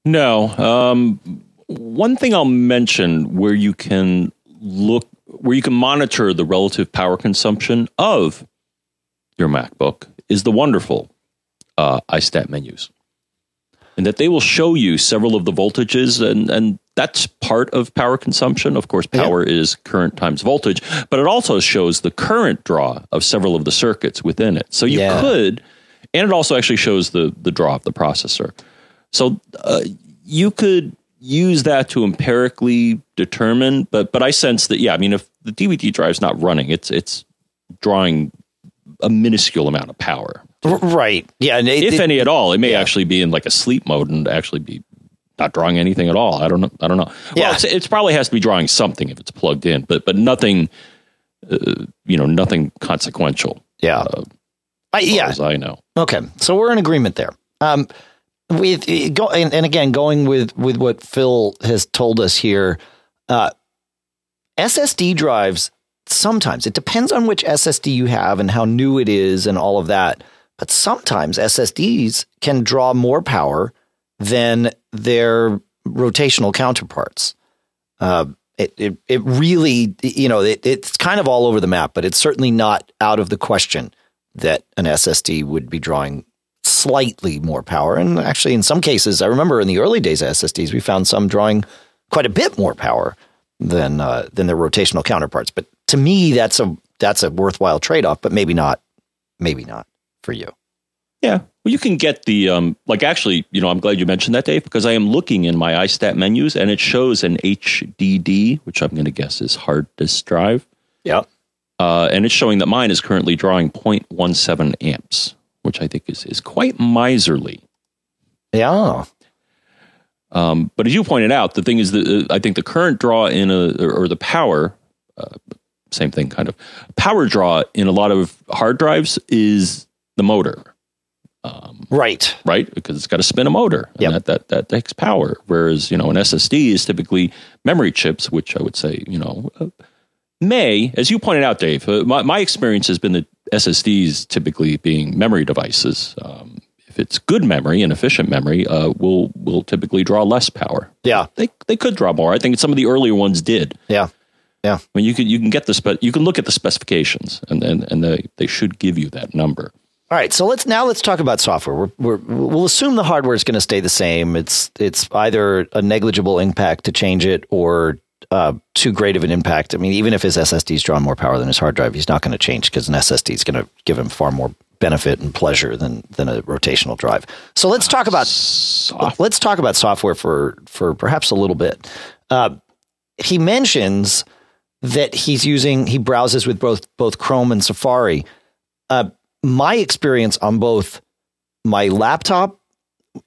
No. Um, one thing I'll mention where you can look, where you can monitor the relative power consumption of your MacBook is the wonderful uh, iStat menus. And that they will show you several of the voltages, and, and that's part of power consumption. Of course, power yeah. is current times voltage, but it also shows the current draw of several of the circuits within it. So you yeah. could, and it also actually shows the, the draw of the processor. So uh, you could use that to empirically determine, but but I sense that yeah, I mean if the DVD drive is not running, it's it's drawing a minuscule amount of power. Right. Yeah. It, if it, any at all, it may yeah. actually be in like a sleep mode and actually be not drawing anything at all. I don't know. I don't know. Yeah. Well, it's, probably has to be drawing something if it's plugged in, but but nothing. Uh, you know, nothing consequential. Yeah. Uh, I, yeah. As I know. Okay, so we're in agreement there. Um, with go and, and, again going with with what Phil has told us here, uh, SSD drives sometimes it depends on which SSD you have and how new it is and all of that. But sometimes SSDs can draw more power than their rotational counterparts. Uh, it, it it really you know it, it's kind of all over the map, but it's certainly not out of the question that an SSD would be drawing slightly more power. And actually, in some cases, I remember in the early days of SSDs, we found some drawing quite a bit more power than uh, than their rotational counterparts. But to me, that's a that's a worthwhile trade off. But maybe not. Maybe not for you. Yeah. Well, you can get the, um, like, actually, you know, I'm glad you mentioned that, Dave, because I am looking in my iStat menus and it shows an HDD, which I'm going to guess is hard disk drive. Yeah. Uh, and it's showing that mine is currently drawing 0.17 amps, which I think is, is quite miserly. Yeah. Um, but as you pointed out, the thing is that uh, I think the current draw in a, or the power, uh, same thing kind of, power draw in a lot of hard drives is the motor. Um, right. Right. Because it's got to spin a motor and yep. that, that, that takes power. Whereas, you know, an SSD is typically memory chips, which I would say, you know, uh, may, as you pointed out, Dave, uh, my, my experience has been that SSDs typically being memory devices. Um, if it's good memory and efficient memory, uh, will will typically draw less power. Yeah, they they could draw more. I think some of the earlier ones did. Yeah, yeah. I mean, you can you can get the spe- you can look at the specifications, and and, and they they should give you that number. All right, so let's now let's talk about software. We're, we're, we'll assume the hardware is going to stay the same. It's it's either a negligible impact to change it or uh, too great of an impact. I mean, even if his SSD's drawing more power than his hard drive, he's not going to change because an SSD is going to give him far more benefit and pleasure than than a rotational drive. So let's talk about Soft. let's talk about software for for perhaps a little bit. Uh, he mentions that he's using he browses with both both Chrome and Safari. Uh, my experience on both my laptop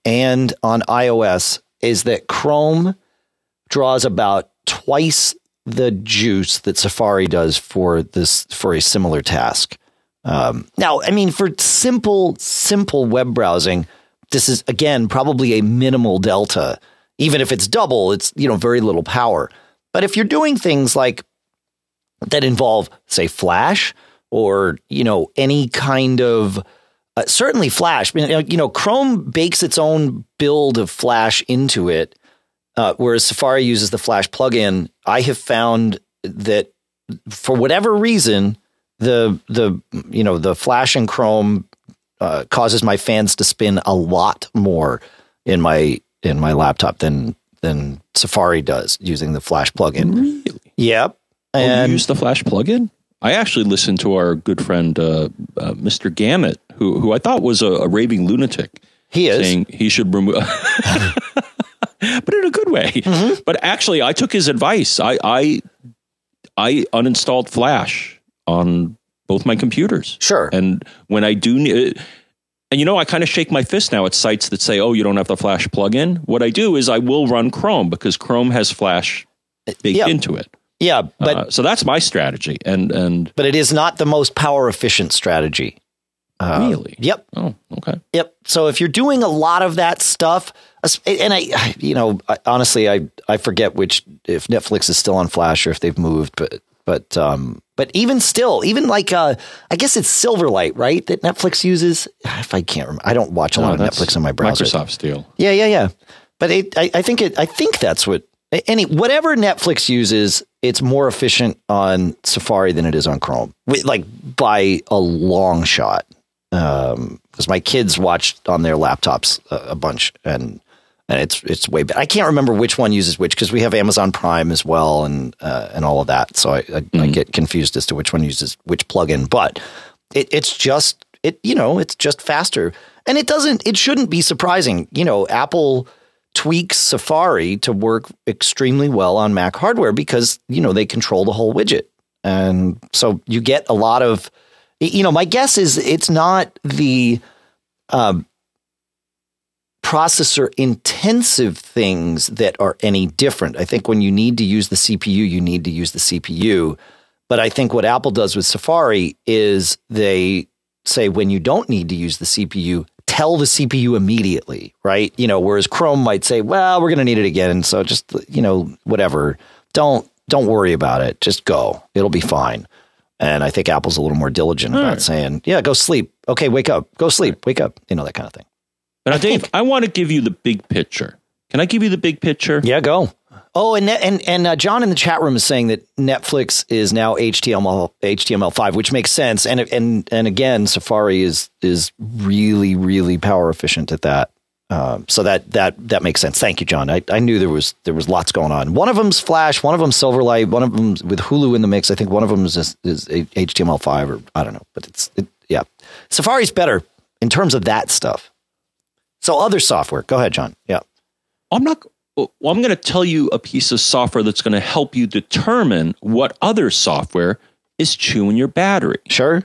and on iOS is that Chrome draws about twice the juice that Safari does for this for a similar task. Um, now, I mean, for simple, simple web browsing, this is again probably a minimal delta. Even if it's double, it's you know very little power. But if you're doing things like that involve, say, Flash or you know any kind of uh, certainly Flash. You know, Chrome bakes its own build of Flash into it, uh, whereas Safari uses the Flash plugin. I have found that for whatever reason, the the you know the Flash and Chrome uh, causes my fans to spin a lot more in my in my laptop than than Safari does using the Flash plugin. Really? Yep. And oh, you use the Flash plugin? I actually listened to our good friend uh, uh, Mr. Gamet, who who I thought was a, a raving lunatic. He is saying he should remove, (laughs) but in a good way. Mm-hmm. But actually, I took his advice. I I I uninstalled Flash on both my computers. Sure. And when I do, uh, and you know, I kind of shake my fist now at sites that say, "Oh, you don't have the Flash plugin." What I do is I will run Chrome because Chrome has Flash baked yeah. into it. Yeah, but uh, so that's my strategy, and and but it is not the most power efficient strategy. Uh, really? Yep. Oh, okay. Yep. So if you're doing a lot of that stuff, and I, you know, I, honestly, I I forget which if Netflix is still on Flash or if they've moved, but but um, but even still, even like uh, I guess it's Silverlight, right? That Netflix uses. If I can't remember, I don't watch a no, lot of Netflix on my browser. Microsoft's deal. Yeah, yeah, yeah. But it, I, I think it. I think that's what any whatever Netflix uses, it's more efficient on Safari than it is on Chrome, like by a long shot. Because um, my kids watched on their laptops a, a, bunch, and and it's it's way better. I can't remember which one uses which because we have Amazon Prime as well, and uh, and all of that. So I, I, mm-hmm. I, get confused as to which one uses which plugin. But it, it's just it you know it's just faster, and it doesn't it shouldn't be surprising. You know, Apple tweaks Safari to work extremely well on Mac hardware because, you know, they control the whole widget. And so you get a lot of, you know, my guess is it's not the um, processor intensive things that are any different. I think when you need to use the CPU, you need to use the CPU. But I think what Apple does with Safari is they say when you don't need to use the CPU, tell the CPU immediately, right? You know, whereas Chrome might say, "Well, we're going to need it again, so just you know, whatever. Don't don't worry about it. Just go. It'll be fine." And I think Apple's a little more diligent All about right. saying, "Yeah, go sleep. Okay, wake up. Go sleep. Wake up." You know that kind of thing. But now, Dave, I want to give you the big picture. Can I give you the big picture? Yeah, go. Oh, and and and uh, John in the chat room is saying that Netflix is now HTML HTML5, which makes sense. And and and again, Safari is is really really power efficient at that. Um, so that that that makes sense. Thank you, John. I, I knew there was there was lots going on. One of them's Flash, one of them's Silverlight, one of them's with Hulu in the mix. I think one of them is is, is HTML5 or I don't know, but it's it, yeah. Safari's better in terms of that stuff. So other software. Go ahead, John. Yeah. I'm not. Well, I'm going to tell you a piece of software that's going to help you determine what other software is chewing your battery. Sure.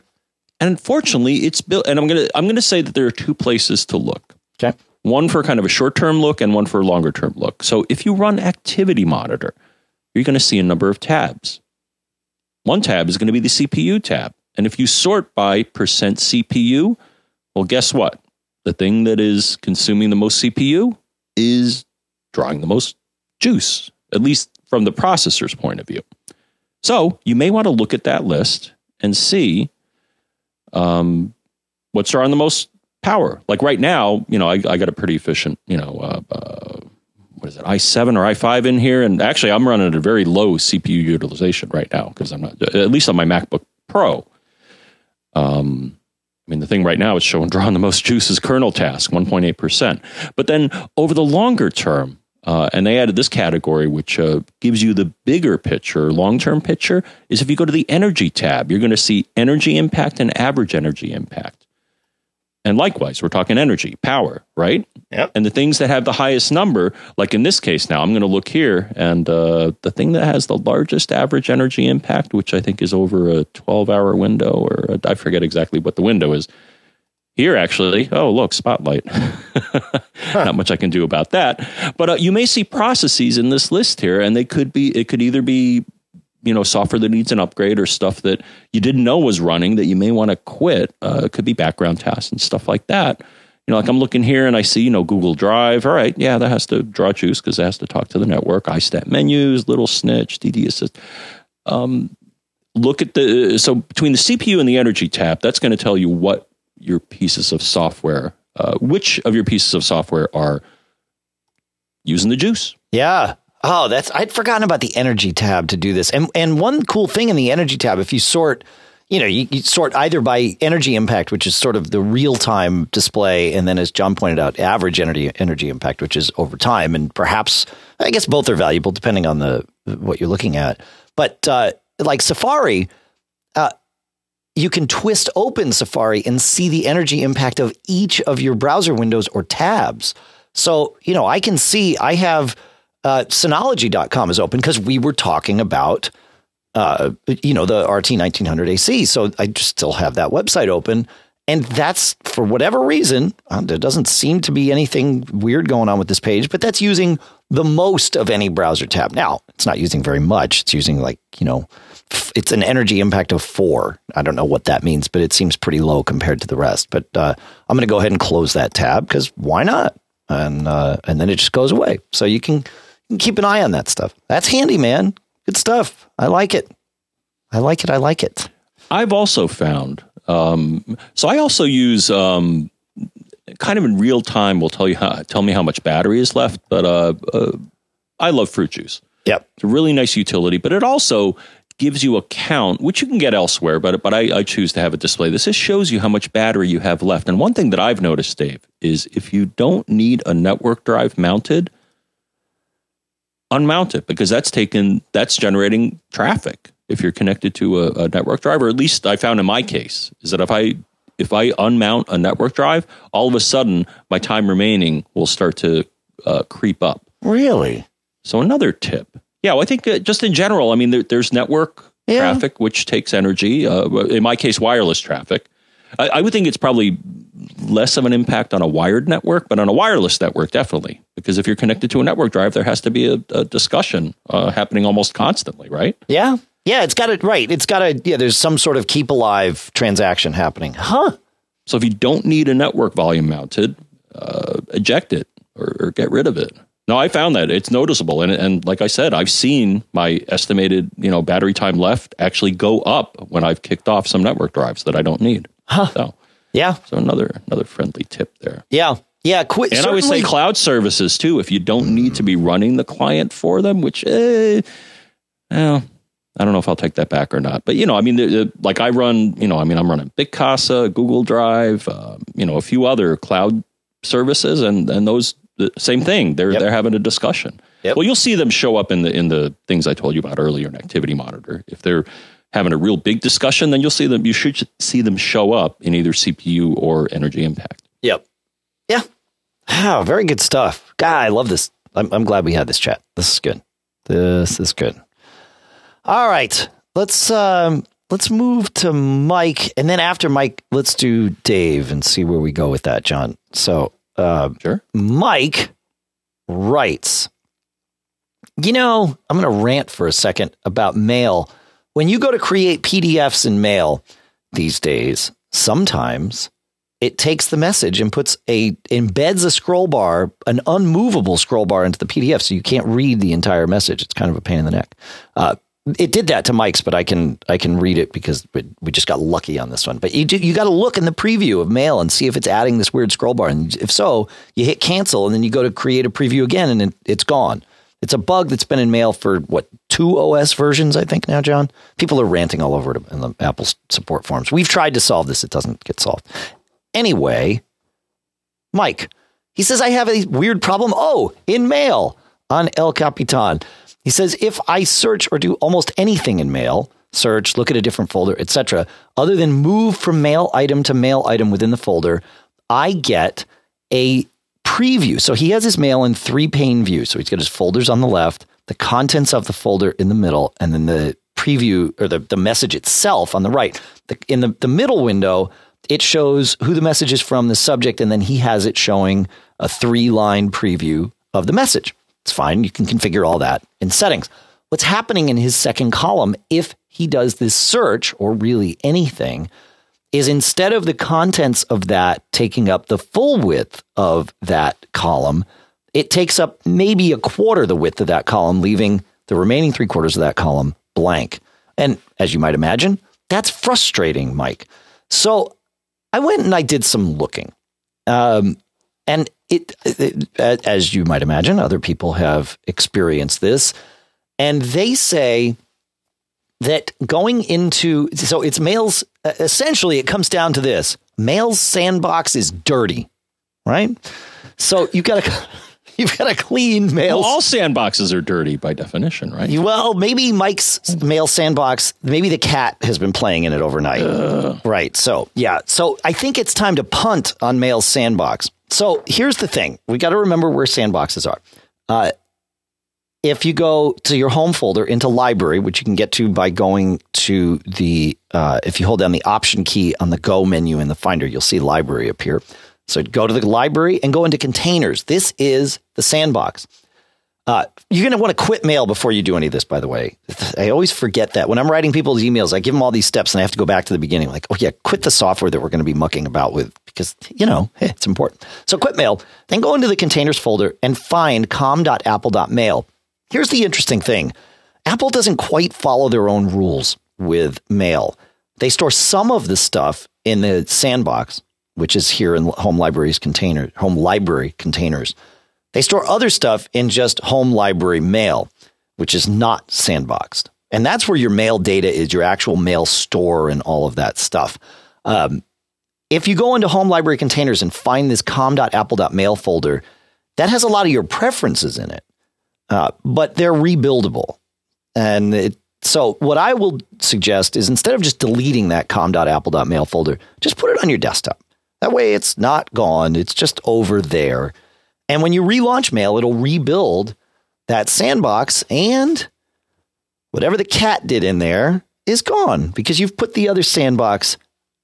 And unfortunately, it's built. And I'm going to I'm going to say that there are two places to look. Okay. One for kind of a short term look, and one for a longer term look. So if you run Activity Monitor, you're going to see a number of tabs. One tab is going to be the CPU tab, and if you sort by percent CPU, well, guess what? The thing that is consuming the most CPU is drawing the most juice, at least from the processor's point of view. So you may want to look at that list and see um, what's drawing the most power. Like right now, you know, I, I got a pretty efficient, you know, uh, uh, what is it, i7 or i5 in here, and actually I'm running at a very low CPU utilization right now because I'm not, at least on my MacBook Pro. Um, I mean, the thing right now is showing (laughs) drawing the most juice is kernel task, 1.8%. But then over the longer term, uh, and they added this category, which uh, gives you the bigger picture, long term picture, is if you go to the energy tab, you're going to see energy impact and average energy impact. And likewise, we're talking energy, power, right? Yep. And the things that have the highest number, like in this case now, I'm going to look here, and uh, the thing that has the largest average energy impact, which I think is over a 12 hour window, or a, I forget exactly what the window is. Here, actually, oh, look, spotlight. (laughs) Not much I can do about that. But uh, you may see processes in this list here, and they could be, it could either be you know software that needs an upgrade or stuff that you didn't know was running that you may want to quit. Uh, it could be background tasks and stuff like that. You know like i'm looking here and i see you know google drive. All right yeah that has to draw juice because it has to talk to the network. istat menus little snitch dd assist. Um, look at the so between the cpu and the energy tab that's going to tell you what your pieces of software uh, which of your pieces of software are using the juice Yeah. Oh, that's I'd forgotten about the energy tab to do this. And and one cool thing in the energy tab, if you sort, you know, you, you sort either by energy impact, which is sort of the real time display, and then as John pointed out, average energy energy impact, which is over time, and perhaps I guess both are valuable depending on the what you're looking at. But uh, like Safari, uh, you can twist open Safari and see the energy impact of each of your browser windows or tabs. So you know, I can see I have uh, Synology.com is open because we were talking about, uh, you know, the RT 1900 AC. So I just still have that website open. And that's for whatever reason, uh, there doesn't seem to be anything weird going on with this page, but that's using the most of any browser tab. Now, it's not using very much. It's using like, you know, it's an energy impact of four. I don't know what that means, but it seems pretty low compared to the rest. But uh, I'm going to go ahead and close that tab because why not? And uh, and then it just goes away. So you can keep an eye on that stuff. That's handy, man. Good stuff. I like it. I like it. I like it. I've also found. Um, so I also use um, kind of in real time. Will tell you how, tell me how much battery is left. But uh, uh, I love FruitJuice. Yep. It's a really nice utility, but it also gives you a count, which you can get elsewhere. But but I, I choose to have it display. This just shows you how much battery you have left. And one thing that I've noticed, Dave, is if you don't need a network drive mounted unmount it because that's taken that's generating traffic if you're connected to a, a, network drive or at least i found in my case is that if i if i unmount a network drive all of a sudden my time remaining will start to uh, creep up really so another tip yeah well, i think uh, just in general i mean there, there's network yeah. traffic which takes energy uh, in my case wireless traffic I, I would think it's probably less of an impact on a wired network, but on a wireless network, definitely. Because if you're connected to a network drive, there has to be a, a discussion uh, happening almost constantly, right? Yeah. Yeah, it's got it right. It's got a, yeah, there's some sort of keep alive transaction happening. Huh. So if you don't need a network volume mounted, uh, eject it or, or, get rid of it. No, I found that it's noticeable, and and like I said, I've seen my estimated you know battery time left actually go up when I've kicked off some network drives that I don't need. Huh. So yeah. So another another friendly tip there. Yeah. Yeah, quit. And I always say cloud services too. If you don't need to be running the client for them, which, eh, well, I don't know if I'll take that back or not. But you know, I mean, the, the, like I run, you know, I mean, I'm running BitCasa, Google Drive, uh, you know, a few other cloud services, and and those the same thing. They're yep. they're having a discussion. Yep. Well, you'll see them show up in the in the things I told you about earlier in Activity Monitor if they're having a real big discussion, then you'll see them. You should see them show up in either CPU or Energy Impact. Yep. Yeah. Wow, very good stuff. God, I love this. I'm, I'm glad we had this chat. This is good. This is good. All right, let's um, let's move to Mike, and then after Mike, let's do Dave and see where we go with that, John. So, uh, Sure. Mike writes, You know, I'm going to rant for a second about mail. When you go to create PDFs in mail these days, sometimes it takes the message and puts a embeds a scroll bar, an unmovable scroll bar into the PDF, so you can't read the entire message. It's kind of a pain in the neck. Uh, it did that to Mike's, but I can I can read it because we, we just got lucky on this one. But you do, you got to look in the preview of mail and see if it's adding this weird scroll bar, and if so, you hit cancel, and then you go to create a preview again, and it, it's gone. It's a bug that's been in mail for what two OS versions, I think now, John. People are ranting all over in the Apple support forums. We've tried to solve this; it doesn't get solved. Anyway, Mike, he says I have a weird problem. Oh, in mail on El Capitan, he says if I search or do almost anything in mail, search, look at a different folder, etc., other than move from mail item to mail item within the folder, I get a preview. So he has his mail in three pane view. So he's got his folders on the left, the contents of the folder in the middle, and then the preview or the, the message itself on the right. The, in the, the middle window, it shows who the message is from, the subject, and then he has it showing a three line preview of the message. It's fine. You can configure all that in settings. What's happening in his second column, if he does this search or really anything, is instead of the contents of that taking up the full width of that column, it takes up maybe a quarter the width of that column, leaving the remaining three quarters of that column blank. And as you might imagine, that's frustrating, Mike. So I went and I did some looking. Um, and it, it, as you might imagine, other people have experienced this. And they say that going into, so it's males essentially, it comes down to this mail's sandbox is dirty, right? So you've got to. (laughs) You've got to clean mail. Well, all sandboxes are dirty by definition, right? Well, maybe Mike's mail sandbox, maybe the cat has been playing in it overnight. Uh. Right. So, yeah. So I think it's time to punt on mail's sandbox. So here's the thing we got to remember where sandboxes are. Uh, if you go to your home folder into library, which you can get to by going to the, uh, if you hold down the option key on the go menu in the finder, you'll see library appear. So go to the library and go into containers. This is the sandbox. Uh, you're going to want to quit mail before you do any of this, by the way. I always forget that. When I'm writing people's emails, I give them all these steps and I have to go back to the beginning. Like, oh, yeah, quit the software that we're going to be mucking about with because, you know, it's important. So quit mail, then go into the containers folder and find com.apple.mail. Here's the interesting thing Apple doesn't quite follow their own rules with mail. They store some of the stuff in the sandbox, which is here in home libraries container, home library containers. They store other stuff in just home library mail, which is not sandboxed. And that's where your mail data is, your actual mail store and all of that stuff. Um, if you go into home library containers and find this com.apple.mail folder, that has a lot of your preferences in it, uh, but they're rebuildable. And it, so, what I will suggest is instead of just deleting that com.apple.mail folder, just put it on your desktop. That way, it's not gone, it's just over there. And when you relaunch Mail, it'll rebuild that sandbox and whatever the cat did in there is gone because you've put the other sandbox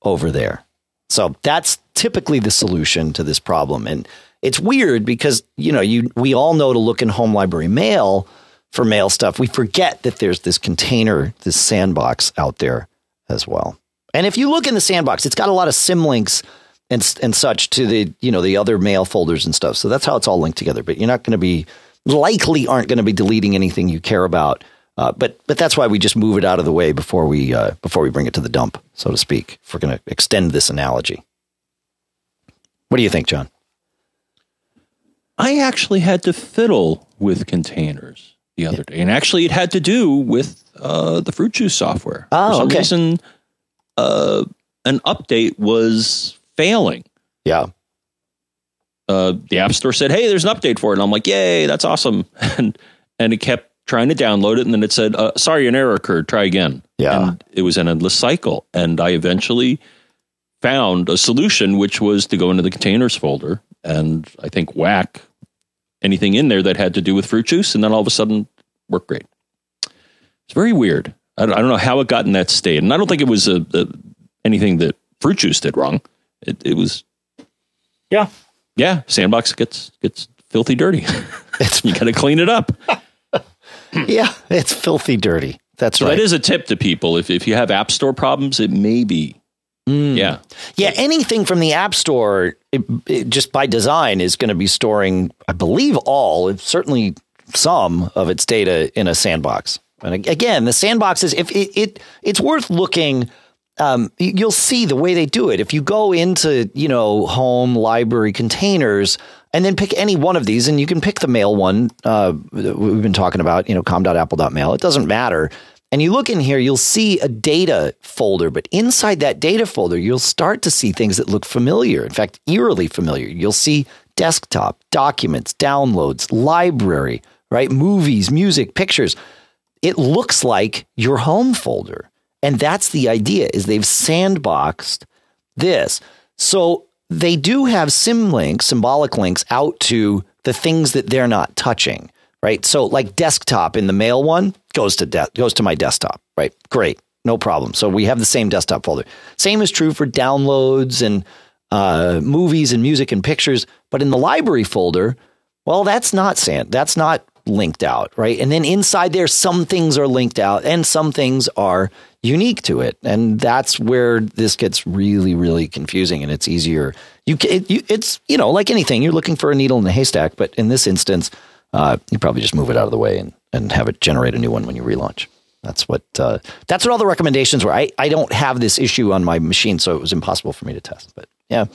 over there. So that's typically the solution to this problem. And it's weird because, you know, you we all know to look in home library mail for mail stuff. We forget that there's this container, this sandbox out there as well. And if you look in the sandbox, it's got a lot of symlinks and and such to the you know the other mail folders and stuff. So that's how it's all linked together. But you're not going to be likely aren't going to be deleting anything you care about. Uh, but but that's why we just move it out of the way before we uh, before we bring it to the dump, so to speak. If we're going to extend this analogy, what do you think, John? I actually had to fiddle with containers the other day, and actually, it had to do with uh, the FruitJuice software. Oh, For some okay. reason, uh, an update was failing. Yeah, Uh, the App Store said, "Hey, there's an update for it," and I'm like, "Yay, that's awesome!" (laughs) and and it kept trying to download it, and then it said, uh, "Sorry, an error occurred. Try again." Yeah. and it was an endless cycle. And I eventually found a solution, which was to go into the containers folder and I think whack anything in there that had to do with FruitJuice, and then all of a sudden worked great. It's very weird. I don't, I don't know how it got in that state, and I don't think it was a, a anything that FruitJuice did wrong. It, it was Yeah. yeah, sandbox gets gets filthy dirty. It's (laughs) you got to clean it up. (laughs) yeah, it's filthy dirty. That's So right. that is a tip to people. If if you have app store problems, it may be. Mm. Yeah, Yeah, anything from the App Store, it, it just by design, is going to be storing, I believe, all, certainly some of its data in a sandbox. And again, the sandbox is if it, it it's worth looking. Um, you'll see the way they do it. If you go into, you know, home library containers and then pick any one of these, and you can pick the mail one uh, we've been talking about, you know, com.apple.mail. It doesn't matter. And you look in here, you'll see a data folder, but inside that data folder, you'll start to see things that look familiar. In fact, eerily familiar. You'll see desktop, documents, downloads, library, right? Movies, music, pictures. It looks like your home folder. And that's the idea is they've sandboxed this. So they do have sim links, symbolic links out to the things that they're not touching, right? So like desktop in the mail one goes to de- goes to my desktop, right? Great. No problem. So we have the same desktop folder. Same is true for downloads and uh, movies and music and pictures. But in the library folder, well, that's not sand. That's not linked out, right? And then inside there, some things are linked out and some things are unique to it. And that's where this gets really, really confusing. And it's easier. You, it, you it's, you know, like anything, you're looking for a needle in a haystack. But in this instance, uh, you probably just move it out of the way and, and have it generate a new one when you relaunch. That's what uh, that's what all the recommendations were. I, I don't have this issue on my machine, so it was impossible for me to test. But yeah,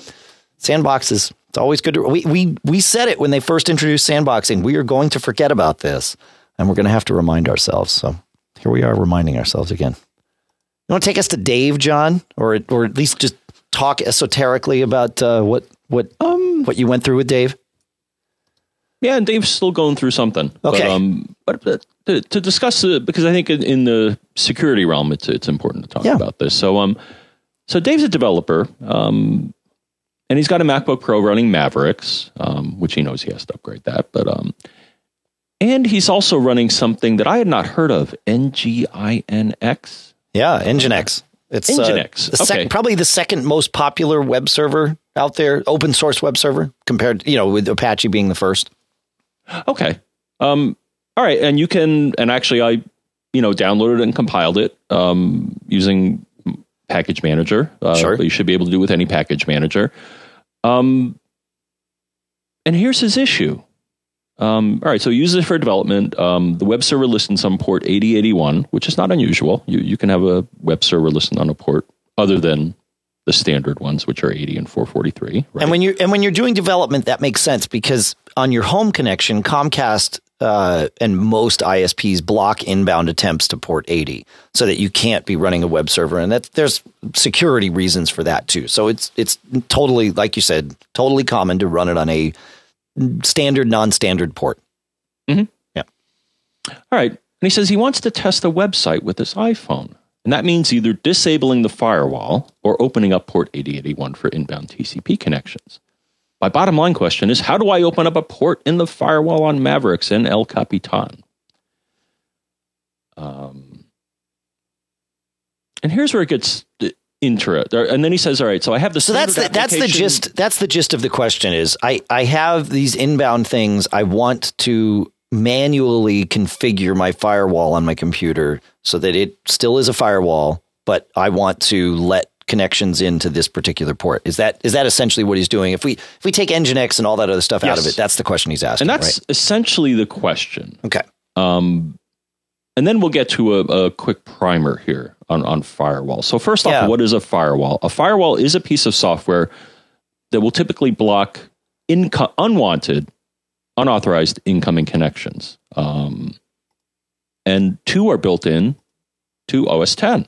sandboxes. It's always good to we we we said it when they first introduced sandboxing. We are going to forget about this, and we're going to have to remind ourselves. So here we are, reminding ourselves again. You want to take us to Dave, John, or or at least just talk esoterically about uh, what what um what you went through with Dave? yeah. And Dave's still going through something. Okay. But, um, but, but to, to discuss it because I think in, in the security realm, it's it's important to talk Yeah. about this. So um, so Dave's a developer. Um, and he's got a MacBook Pro running Mavericks, um, which he knows he has to upgrade that. But um, and he's also running something that I had not heard of, NGINX. Yeah, Nginx. It's uh, Nginx, the sec- okay. probably the second most popular web server out there, open source web server compared, you know, with Apache being the first. Okay. Um, all right, and you can, and actually, I, you know, downloaded and compiled it um, using Package Manager. Uh, Sure. You should be able to do with any package manager. Um, and here's his issue. Um, all right, so use it for development. Um, the web server lists on port 8081, which is not unusual. You you can have a web server listed on a port other than the standard ones, which are 80 and 443. Right? And when you're and when you're doing development, that makes sense because on your home connection, Comcast uh, and most ISPs block inbound attempts to port 80, so that you can't be running a web server, and there's security reasons for that too. So it's it's totally like you said, totally common to run it on a standard non-standard port. Mm-hmm. Yeah. All right. And he says he wants to test the website with his iPhone. And that means either disabling the firewall or opening up port 8081 for inbound TCP connections. My bottom line question is how do I open up a port in the firewall on Mavericks and El Capitan? Um, and here's where it gets interesting. And then he says, all right, so I have the So that's the, that's the gist. That's the gist of the question. Is I I have these inbound things. I want to manually configure my firewall on my computer so that it still is a firewall, but I want to let connections into this particular port. Is that is that essentially what he's doing? If we if we take Nginx and all that other stuff out of it, that's the question he's asking. And that's essentially the question. okay. Um, and then we'll get to a, a quick primer here on, on firewall. So first off, Yeah. what is a firewall? A firewall is a piece of software that will typically block inco- unwanted, unauthorized incoming connections. Um, and two are built in to OS 10.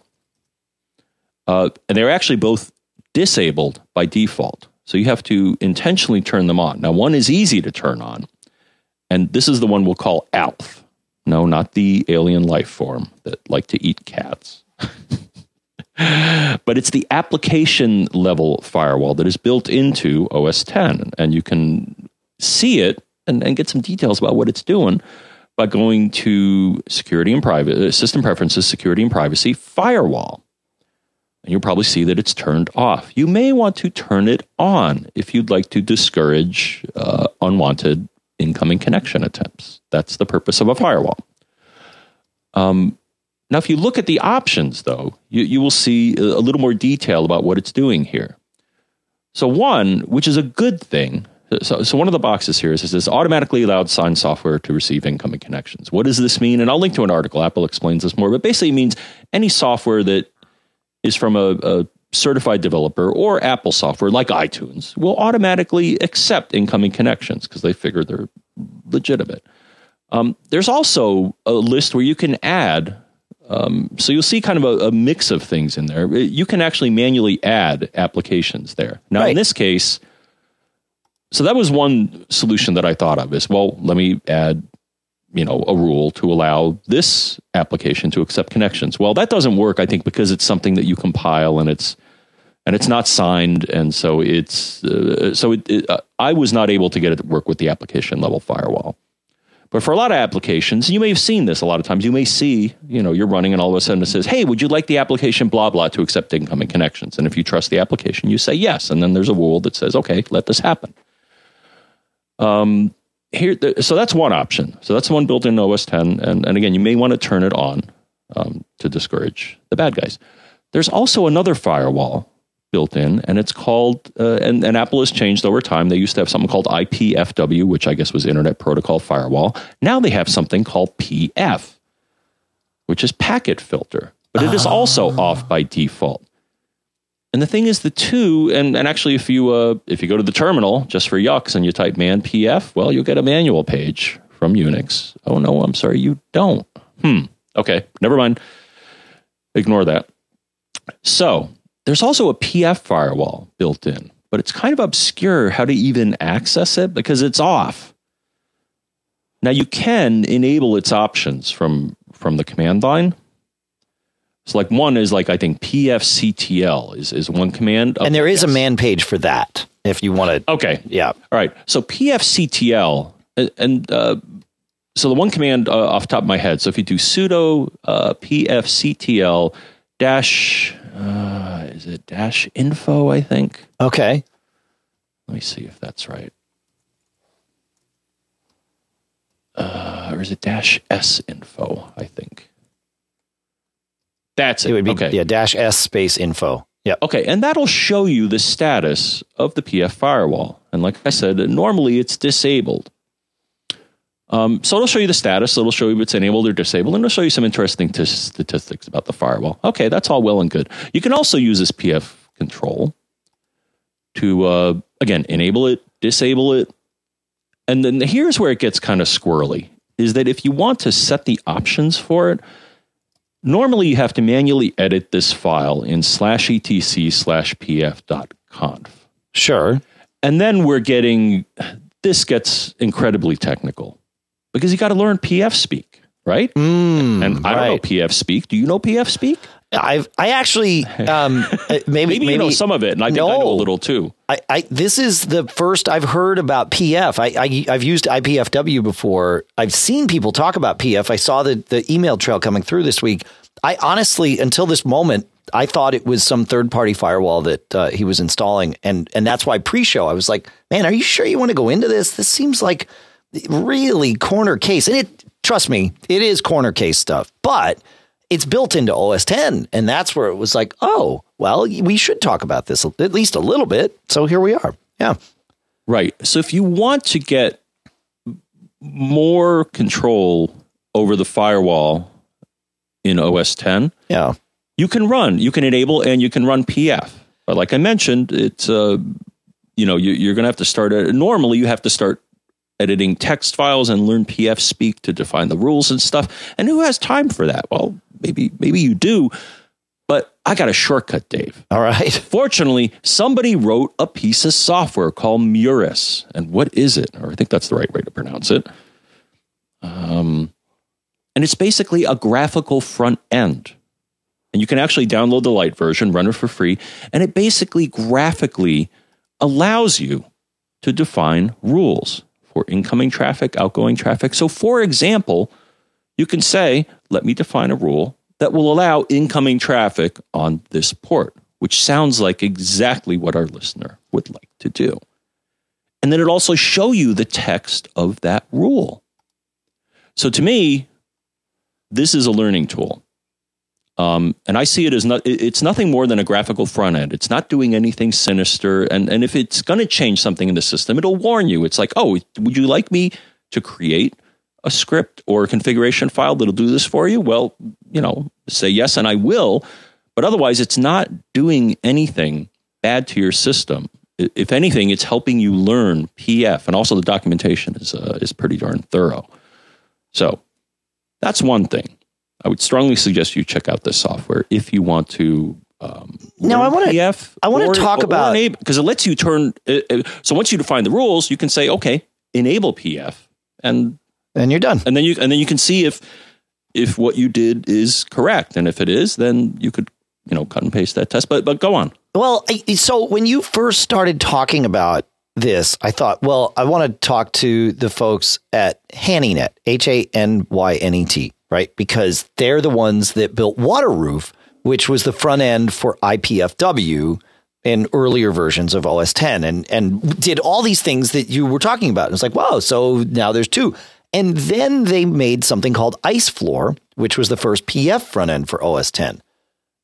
Uh, and they're actually both disabled by default. So you have to intentionally turn them on. Now, one is easy to turn on, and this is the one we'll call ALF. No, not the alien life form that like to eat cats. (laughs) but it's the application level firewall that is built into OS 10. And you can see it and, and get some details about what it's doing by going to security and private uh, system preferences, security and privacy, firewall. And you'll probably see that it's turned off. You may want to turn it on if you'd like to discourage uh, unwanted incoming connection attempts. That's the purpose of a firewall. Um, now, if you look at the options, though, you, you will see a little more detail about what it's doing here. So, one, which is a good thing, so, so one of the boxes here is it says automatically allowed sign software to receive incoming connections. What does this mean? And I'll link to an article. Apple explains this more, but basically means any software that is from a, a certified developer or Apple software like iTunes will automatically accept incoming connections because they figure they're legitimate. Um, there's also a list where you can add. Um, so you'll see kind of a, a, mix of things in there. You can actually manually add applications there. Now, right. in this case, so that was one solution that I thought of is well, let me add you know a rule to allow this application to accept connections. Well, that doesn't work I think because it's something that you compile and it's and it's not signed and so it's uh, so it, it, uh, I was not able to get it to work with the application level firewall. But for a lot of applications, you may have seen this a lot of times. You may see, you know, you're running and all of a sudden it says, hey, would you like the application blah, blah to accept incoming connections? And if you trust the application, you say yes. And then there's a rule that says, okay, let this happen. Um, here, so that's one option. So that's the one built in OS 10, and, and again, you may want to turn it on um, to discourage the bad guys. There's also another firewall built in, and it's called, uh, and, and Apple has changed over time. They used to have something called IPFW, which I guess was Internet Protocol Firewall. Now they have something called PF, which is Packet Filter, but it is also ah. off by default. And the thing is, the two, and, and actually, if you uh, if you go to the terminal just for yucks and you type man pf, well, you'll get a manual page from Unix. Oh no, I'm sorry, you don't. Hmm. Okay, never mind. Ignore that. So there's also a PF firewall built in, but it's kind of obscure how to even access it because it's off. Now you can enable its options from from the command line so like one is like I think pfctl is is one command, and there is yes. a man page for that if you want to. Okay, yeah, all right. So pfctl and uh, so the one command uh, off the top of my head. So if you do sudo uh, pfctl dash uh, is it dash info? I think. Okay. Let me see if that's right. Uh, or is it dash s info? I think. That's it. It would be okay. yeah dash s space info. Yeah. Okay, and that'll show you the status of the PF firewall. And like I said, normally it's disabled. Um, so it'll show you the status. It'll show you if it's enabled or disabled, and it'll show you some interesting t- statistics about the firewall. Okay, that's all well and good. You can also use this PF control to uh, again enable it, disable it, and then here's where it gets kind of squirrely. Is that if you want to set the options for it, Normally, you have to manually edit this file in slash etc slash pf dot conf. Sure. And then we're getting, this gets incredibly technical because you got to learn PF speak, right? Mm, and I right. don't know PF speak. Do you know PF speak? I've I actually um, (laughs) uh, maybe, maybe maybe you know some of it, and I think no, I know a little too. I, I this is the first I've heard about PF. I, I have used IPFW before. I've seen people talk about PF. I saw the the email trail coming through this week. I honestly, until this moment, I thought it was some third party firewall that uh, he was installing, and and that's why pre show I was like, man, are you sure you want to go into this? This seems like really corner case, and it trust me, it is corner case stuff, but it's built into OS 10. And that's where it was like, oh, well, we should talk about this at least a little bit. So here we are. Yeah. Right. So if you want to get more control over the firewall in OS 10, yeah, you can run, you can enable and you can run PF. But like I mentioned, it's, uh, you know, you, are going to have to start, at, normally you have to start editing text files and learn PF speak to define the rules and stuff. And who has time for that? Well, maybe maybe you do, but I got a shortcut, Dave. All right. (laughs) Fortunately, somebody wrote a piece of software called Murus. And what is it? Or I think that's the right way to pronounce it. Um, And it's basically a graphical front end. And you can actually download the light version, run it for free, and it basically graphically allows you to define rules for incoming traffic, outgoing traffic. So, for example, you can say, let me define a rule that will allow incoming traffic on this port, which sounds like exactly what our listener would like to do. And then it also show you the text of that rule. So to me, this is a learning tool. Um, and I see it as not, it's nothing more than a graphical front end. It's not doing anything sinister. And, and if it's going to change something in the system, it'll warn you. It's like, oh, would you like me to create a script or a configuration file that'll do this for you? Well, you know, say yes, and I will. But otherwise, it's not doing anything bad to your system. If anything, it's helping you learn PF, and also the documentation is uh, is pretty darn thorough. So that's one thing. I would strongly suggest you check out this software if you want to. Um, now I want to. I want to talk about because it lets you turn. Uh, uh, so once you define the rules, you can say, okay, enable PF, and and you're done. And then you and then you can see if if what you did is correct, and if it is, then you could you know cut and paste that test. But but go on. Well, so when you first started talking about this, I thought, well, I want to talk to the folks at Hanynet, H A N Y N E T, right? Because they're the ones that built WaterRoof, which was the front end for IPFW in earlier versions of OS 10 and and did all these things that you were talking about. And it's like, wow, so now there's two. And then they made something called IceFloor, which was the first PF front end for OS 10.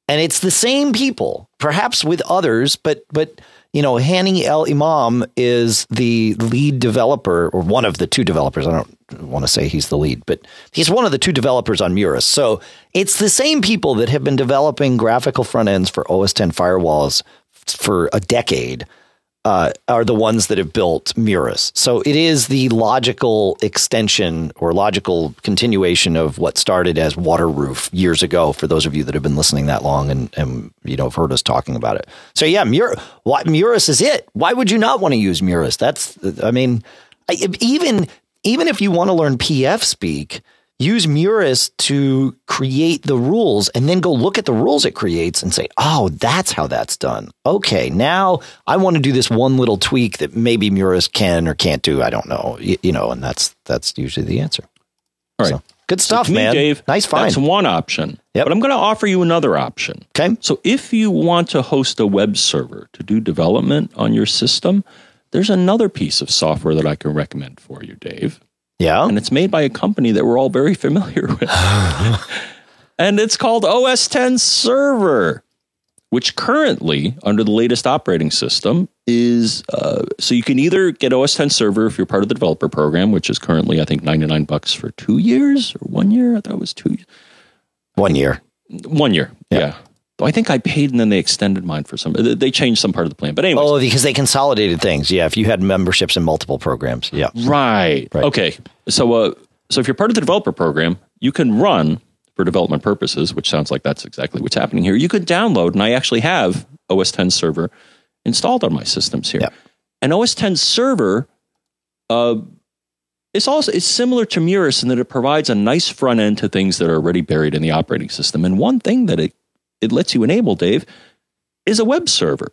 And it's the same people, perhaps with others, but but you know, Hany El Imam is the lead developer, or one of the two developers. I don't want to say he's the lead, but he's one of the two developers on Murus. So it's the same people that have been developing graphical front ends for OS 10 firewalls for a decade uh, are the ones that have built Murus. So it is the logical extension or logical continuation of what started as WaterRoof years ago. For those of you that have been listening that long and, and you know have heard us talking about it. So yeah, Mur- Murus is it. Why would you not want to use Murus? That's I mean, I, even even if you want to learn PF speak use Murus to create the rules and then go look at the rules it creates and say, oh, that's how that's done. Okay, now I want to do this one little tweak that maybe Murus can or can't do. I don't know. You, you know, and that's that's usually the answer. All right. So, good stuff, so man. Me, Dave, nice find. That's one option. Yep. But I'm going to offer you another option. Okay. So if you want to host a web server to do development on your system, there's another piece of software that I can recommend for you, Dave. Yeah. And it's made by a company that we're all very familiar with. (laughs) and it's called OS 10 Server, which currently, under the latest operating system, is uh, so you can either get OS 10 Server if you're part of the developer program, which is currently, I think, 99 bucks for two years or one year. I thought it was two. One year. One year. yeah. yeah. I think I paid and then they extended mine for some. They changed some part of the plan, but anyway. Oh, because they consolidated things. Yeah, if you had memberships in multiple programs. Yeah. Right. right. Okay. So, uh, so if you're part of the developer program, you can run for development purposes, which sounds like that's exactly what's happening here. You could download, and I actually have OS 10 Server installed on my systems here. Yeah. And OS 10 Server. Uh, it's also it's similar to Murus in that it provides a nice front end to things that are already buried in the operating system. And one thing that it it lets you enable, Dave, is a web server.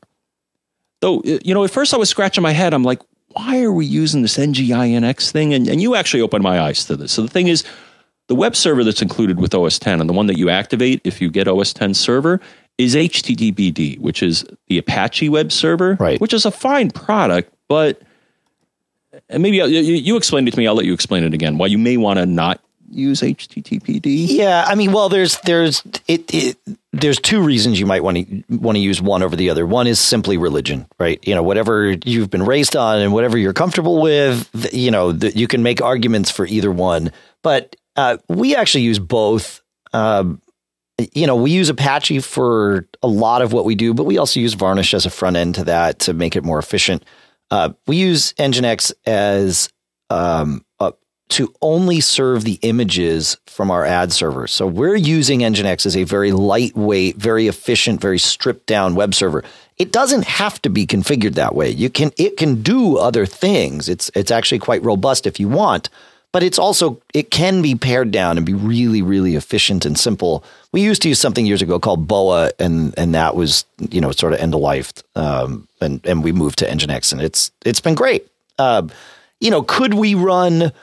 Though, uh, you know, at first I was scratching my head. I'm like, why are we using this NGINX thing? And, and you actually opened my eyes to this. So the thing is, the web server that's included with OS 10 and the one that you activate if you get OS 10 server is HTTPD, which is the Apache web server, right. which is a fine product, but and maybe you, you explained it to me. I'll let you explain it again. Why you may want to not use HTTPD? Yeah, I mean, well, there's there's it, it there's two reasons you might want to want to use one over the other. One is simply religion, right? You know, whatever you've been raised on and whatever you're comfortable with, you know, the, you can make arguments for either one. But uh, we actually use both. Um, you know, we use Apache for a lot of what we do, but we also use Varnish as a front end to that to make it more efficient. Uh, we use Nginx as um, to only serve the images from our ad server. So we're using Nginx as a very lightweight, very efficient, very stripped down web server. It doesn't have to be configured that way. You can it can do other things. It's it's actually quite robust if you want, but it's also it can be pared down and be really really efficient and simple. We used to use something years ago called Boa, and and that was you know sort of end of life, um, and and we moved to Nginx, and it's it's been great. Uh, you know, could we run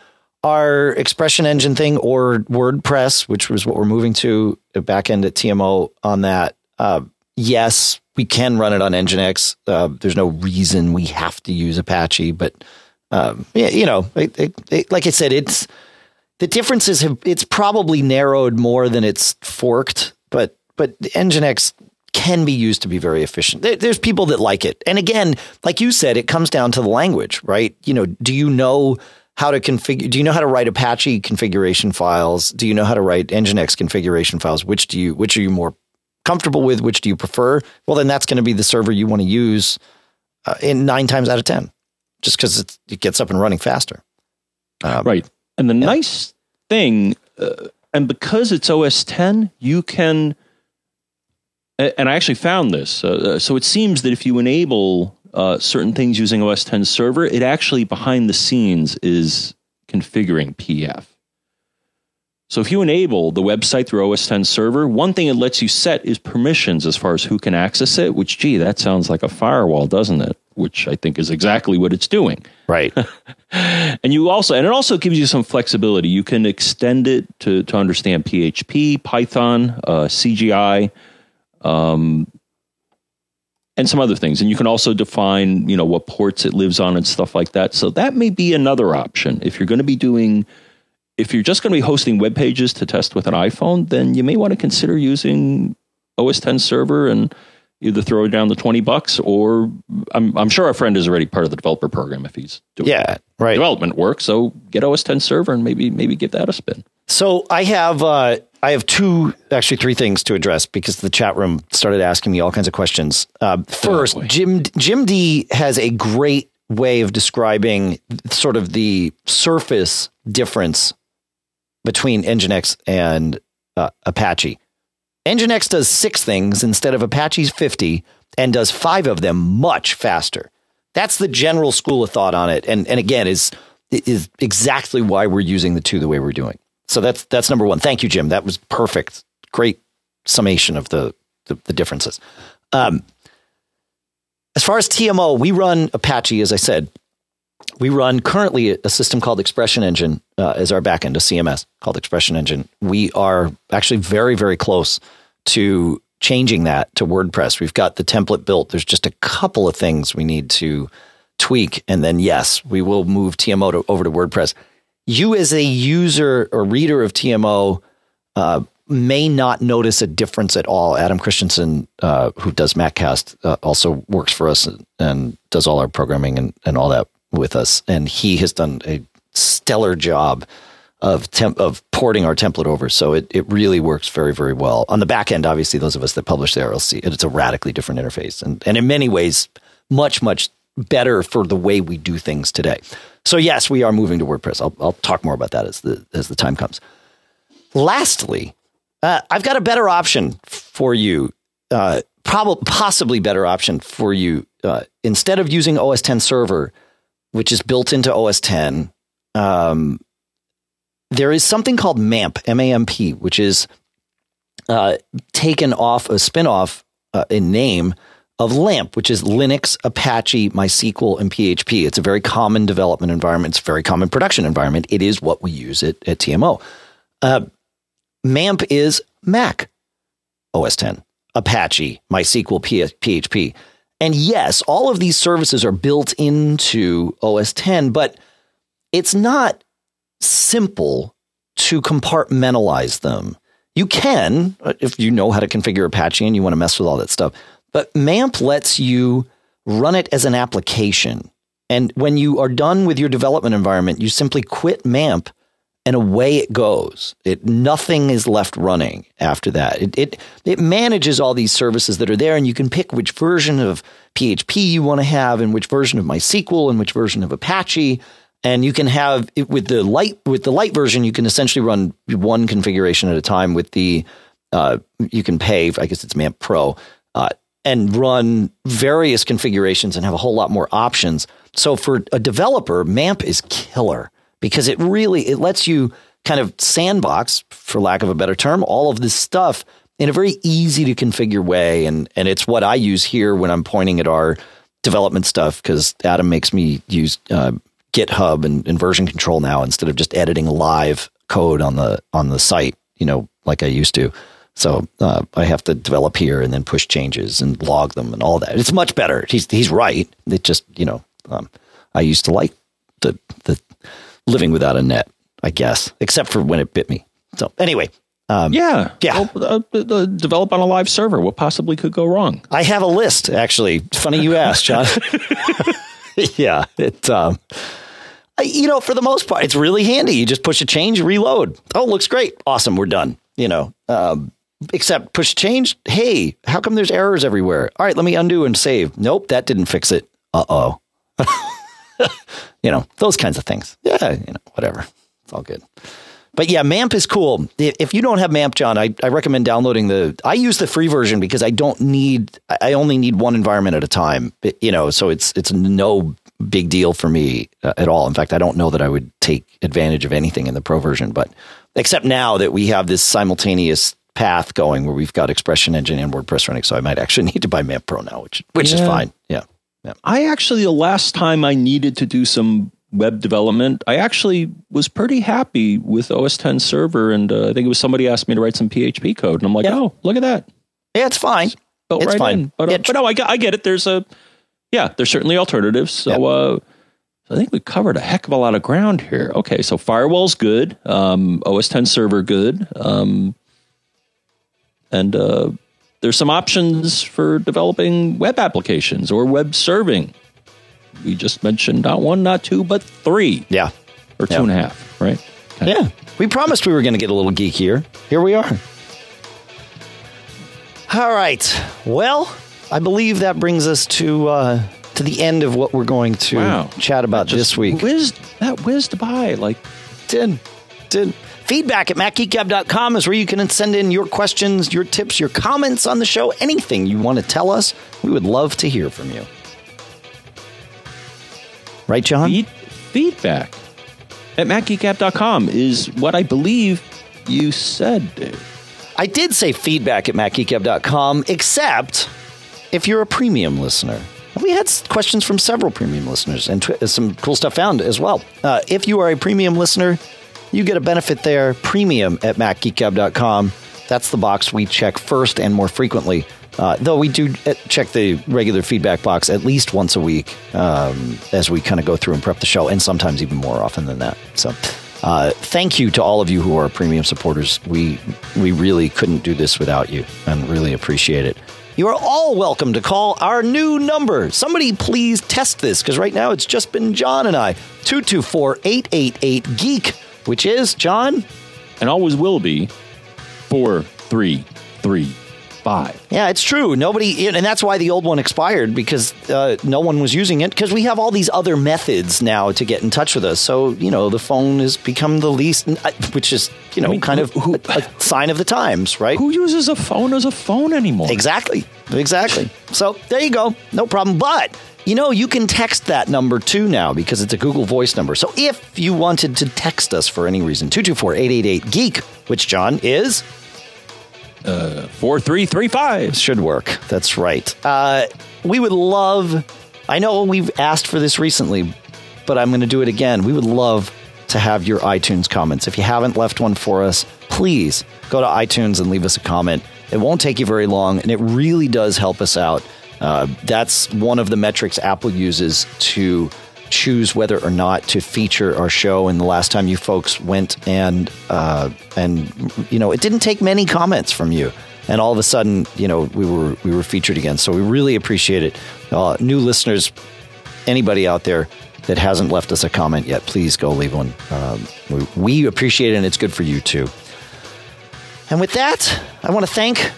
our expression engine thing or WordPress, which was what we're moving to back end at TMO on that? Uh, yes, we can run it on Nginx. Uh, there's no reason we have to use Apache, but um, yeah, you know, it, it, it, like I said, it's the differences have it's probably narrowed more than it's forked, but but Nginx can be used to be very efficient. There, there's people that like it, and again, like you said, it comes down to the language, right? You know, do you know how to configure? Do you know how to write Apache configuration files? Do you know how to write Nginx configuration files? Which do you which are you more comfortable with? Which do you prefer? Well, then that's going to be the server you want to use uh, in nine times out of ten just because it gets up and running faster. Um, right. And the yeah. nice thing, uh, and because it's OS 10, you can, and I actually found this. Uh, uh, so it seems that if you enable uh, certain things using OS 10 server, it actually behind the scenes is configuring PF. So if you enable the website through OS 10 server, one thing it lets you set is permissions as far as who can access it, which, gee, that sounds like a firewall, doesn't it? Which I think is exactly what it's doing. Right. (laughs) and you also, and it also gives you some flexibility. You can extend it to, to understand PHP, Python, uh, CGI, um, and some other things. And you can also define, you know, what ports it lives on and stuff like that. So that may be another option if you're going to be doing if you're just going to be hosting web pages to test with an iPhone, then you may want to consider using OS 10 server and either throw down the 20 bucks or I'm, I'm sure our friend is already part of the developer program if he's doing yeah, right. development work. So get OS 10 server and maybe, maybe give that a spin. So I have, uh, I have two, actually three things to address because the chat room started asking me all kinds of questions. Uh, first, oh, Jim, Jim D has a great way of describing sort of the surface difference between Nginx and uh, Apache. Nginx does six things instead of Apache's 50 and does five of them much faster. That's the general school of thought on it. And, and again, is, is exactly why we're using the two the way we're doing. So that's, that's number one. Thank you, Jim. That was perfect. Great summation of the, the, the differences. Um, as far as TMO, we run Apache, as I said, we run currently a system called Expression Engine uh, as our backend, a CMS called Expression Engine. We are actually very, very close to changing that to WordPress. We've got the template built. There's just a couple of things we need to tweak, and then yes, we will move TMO to, over to WordPress. You, as a user or reader of TMO, uh, may not notice a difference at all. Adam Christianson, uh, who does MacCast, uh, also works for us and, does all our programming and, and all that with us, and he has done a stellar job of temp- of porting our template over. So it, it really works very, very well. On the back end, obviously, those of us that publish the RLC, it's a radically different interface and, and in many ways, much, much better for the way we do things today. So yes, we are moving to WordPress. I'll, I'll talk more about that as the, as the time comes. Lastly, uh, I've got a better option for you. Uh, probably, possibly better option for you. Uh, instead of using OS 10 server, which is built into OS 10. Um, there is something called MAMP, M A M P, which is uh, taken off a spinoff uh, in name of LAMP, which is Linux, Apache, MySQL, and PHP. It's a very common development environment. It's a very common production environment. It is what we use at, at TMO. Uh, MAMP is Mac OS 10, Apache, MySQL, PHP. And yes, all of these services are built into OS 10, but it's not simple to compartmentalize them. You can, uh, if you know how to configure Apache and you want to mess with all that stuff, but MAMP lets you run it as an application. And when you are done with your development environment, you simply quit MAMP and away it goes. It nothing is left running after that. It, it it manages all these services that are there, and you can pick which version of PHP you want to have, and which version of MySQL, and which version of Apache. And you can have it with the light with the light version. You can essentially run one configuration at a time. With the uh, you can pay. I guess it's MAMP Pro. Uh, and run various configurations and have a whole lot more options. So for a developer, MAMP is killer because it really it lets you kind of sandbox, for lack of a better term, all of this stuff in a very easy to configure way. And and it's what I use here when I'm pointing at our development stuff because Adam makes me use uh, GitHub and, and version control now instead of just editing live code on the on the site, you know, like I used to. So uh, I have to develop here and then push changes and log them and all that. It's much better. He's he's right. It just you know um, I used to like the the living without a net, I guess, except for when it bit me. So anyway, um, Yeah. Yeah. Well, uh, uh, develop on a live server. What possibly could go wrong? I have a list actually. Funny you asked, John. (laughs) yeah, it. Um, I- you know, for the most part, it's really handy. You just push a change, reload. Oh, looks great, awesome, we're done. You know, um, except push change. Hey, how come there's errors everywhere? All right, let me undo and save. Nope, that didn't fix it. Uh oh. (laughs) you know, those kinds of things. Yeah, you know, whatever. It's all good. But yeah, MAMP is cool. If you don't have MAMP, John, I, I recommend downloading the. I use the free version because I don't need. I only need one environment at a time. You know, so it's it's no big deal for me uh, at all. In fact, I don't know that I would take advantage of anything in the pro version. But except now that we have this simultaneous path going where we've got Expression Engine and WordPress running, so I might actually (laughs) need to buy MAMP Pro now, which which is fine. Yeah. I actually, the last time I needed to do some web development, I actually was pretty happy with OS 10 server. And uh, I think it was somebody asked me to write some PHP code. And I'm like, Yeah. oh, look at that. Yeah, it's fine. Built It's right fine. in. But, uh, Yeah, but no, I, get- I get it. There's a, yeah, there's certainly alternatives. So, uh, I think we covered a heck of a lot of ground here. Okay, so firewall's good, um, OS 10 server good, um, and uh, there's some options for developing web applications or web serving. We just mentioned not one, not two, but three Yeah. or two Yeah. and a half, right? Okay. Yeah. We promised we were going to get a little geekier. Here we are. All right. Well, I believe that brings us to uh, to the end of what we're going to Wow. chat about this week. Whizzed, that whizzed by like Did. Did. Feedback at macgeekgab.com is where you can send in your questions, your tips, your comments on the show, anything you want to tell us. We would love to hear from you. Right, John? feed, feedback at macgeekapp.com is what I believe you said, Dave. I did say feedback at macgeekgab.com, except if you're a premium listener. We had questions from several premium listeners and tw- some cool stuff found as well. Uh, if you are a premium listener, you get a benefit there, premium at macgeekgab.com. That's the box we check first and more frequently. Uh, though we do uh, check the regular feedback box at least once a week um, as we kind of go through and prep the show, and sometimes even more often than that. So, uh, thank you to all of you who are premium supporters. We we really couldn't do this without you, and really appreciate it. You are all welcome to call our new number. Somebody please test this because right now it's just been John and I. 224 888 Geek, which is, John? And always will be four, three, three, five. Yeah, it's true. Nobody, and that's why the old one expired because uh, no one was using it because we have all these other methods now to get in touch with us. So, you know, the phone has become the least, which is, you know, I mean, kind who- of who- a, a sign of the times, right? Who uses a phone as a phone anymore? Exactly. Exactly. So there you go. No problem. But, you know, you can text that number too now because it's a Google Voice number. So if you wanted to text us for any reason, 224 888 Geek, which, John, is three, five. should work. That's right. Uh, we would love, I know we've asked for this recently, but I'm going to do it again. We would love to have your iTunes comments. If you haven't left one for us, please go to iTunes and leave us a comment. It won't take you very long, and it really does help us out. Uh, that's one of the metrics Apple uses to choose whether or not to feature our show. And the last time you folks went and uh, and you know, it didn't take many comments from you, and all of a sudden, you know, we were we were featured again. So we really appreciate it. Uh, new listeners, anybody out there that hasn't left us a comment yet, please go leave one. Um, we, we appreciate it, and it's good for you too. And with that, I want to thank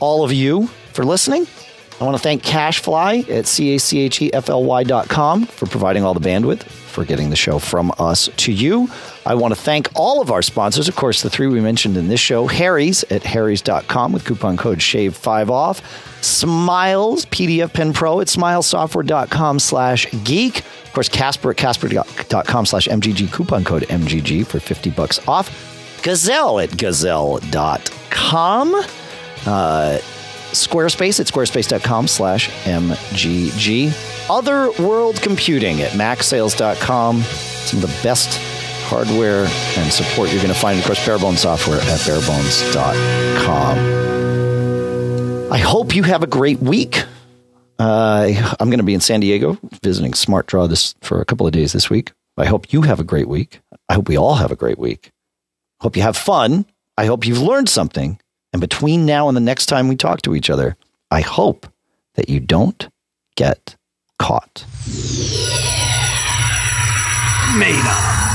all of you for listening. I want to thank CacheFly at C-A-C-H-E-F-L-Y dot com for providing all the bandwidth for getting the show from us to you. I want to thank all of our sponsors. Of course, the three we mentioned in this show, Harry's at harrys.com with coupon code SHAVE5 off. Smiles, PDFpen Pro at smilesoftware.com slash geek. Of course, Casper at casper.com slash MGG, coupon code MGG for 50 bucks off. Gazelle at gazelle.com. Uh, Squarespace at squarespace.com slash MGG. Other World Computing at macsales.com. Some of the best hardware and support you're going to find. Of course, Barebones software at barebones.com. I hope you have a great week. Uh, I'm going to be in San Diego visiting SmartDraw this for a couple of days this week. I hope you have a great week. I hope we all have a great week. Hope you have fun. I hope you've learned something. And between now and the next time we talk to each other, I hope that you don't get caught. Made up.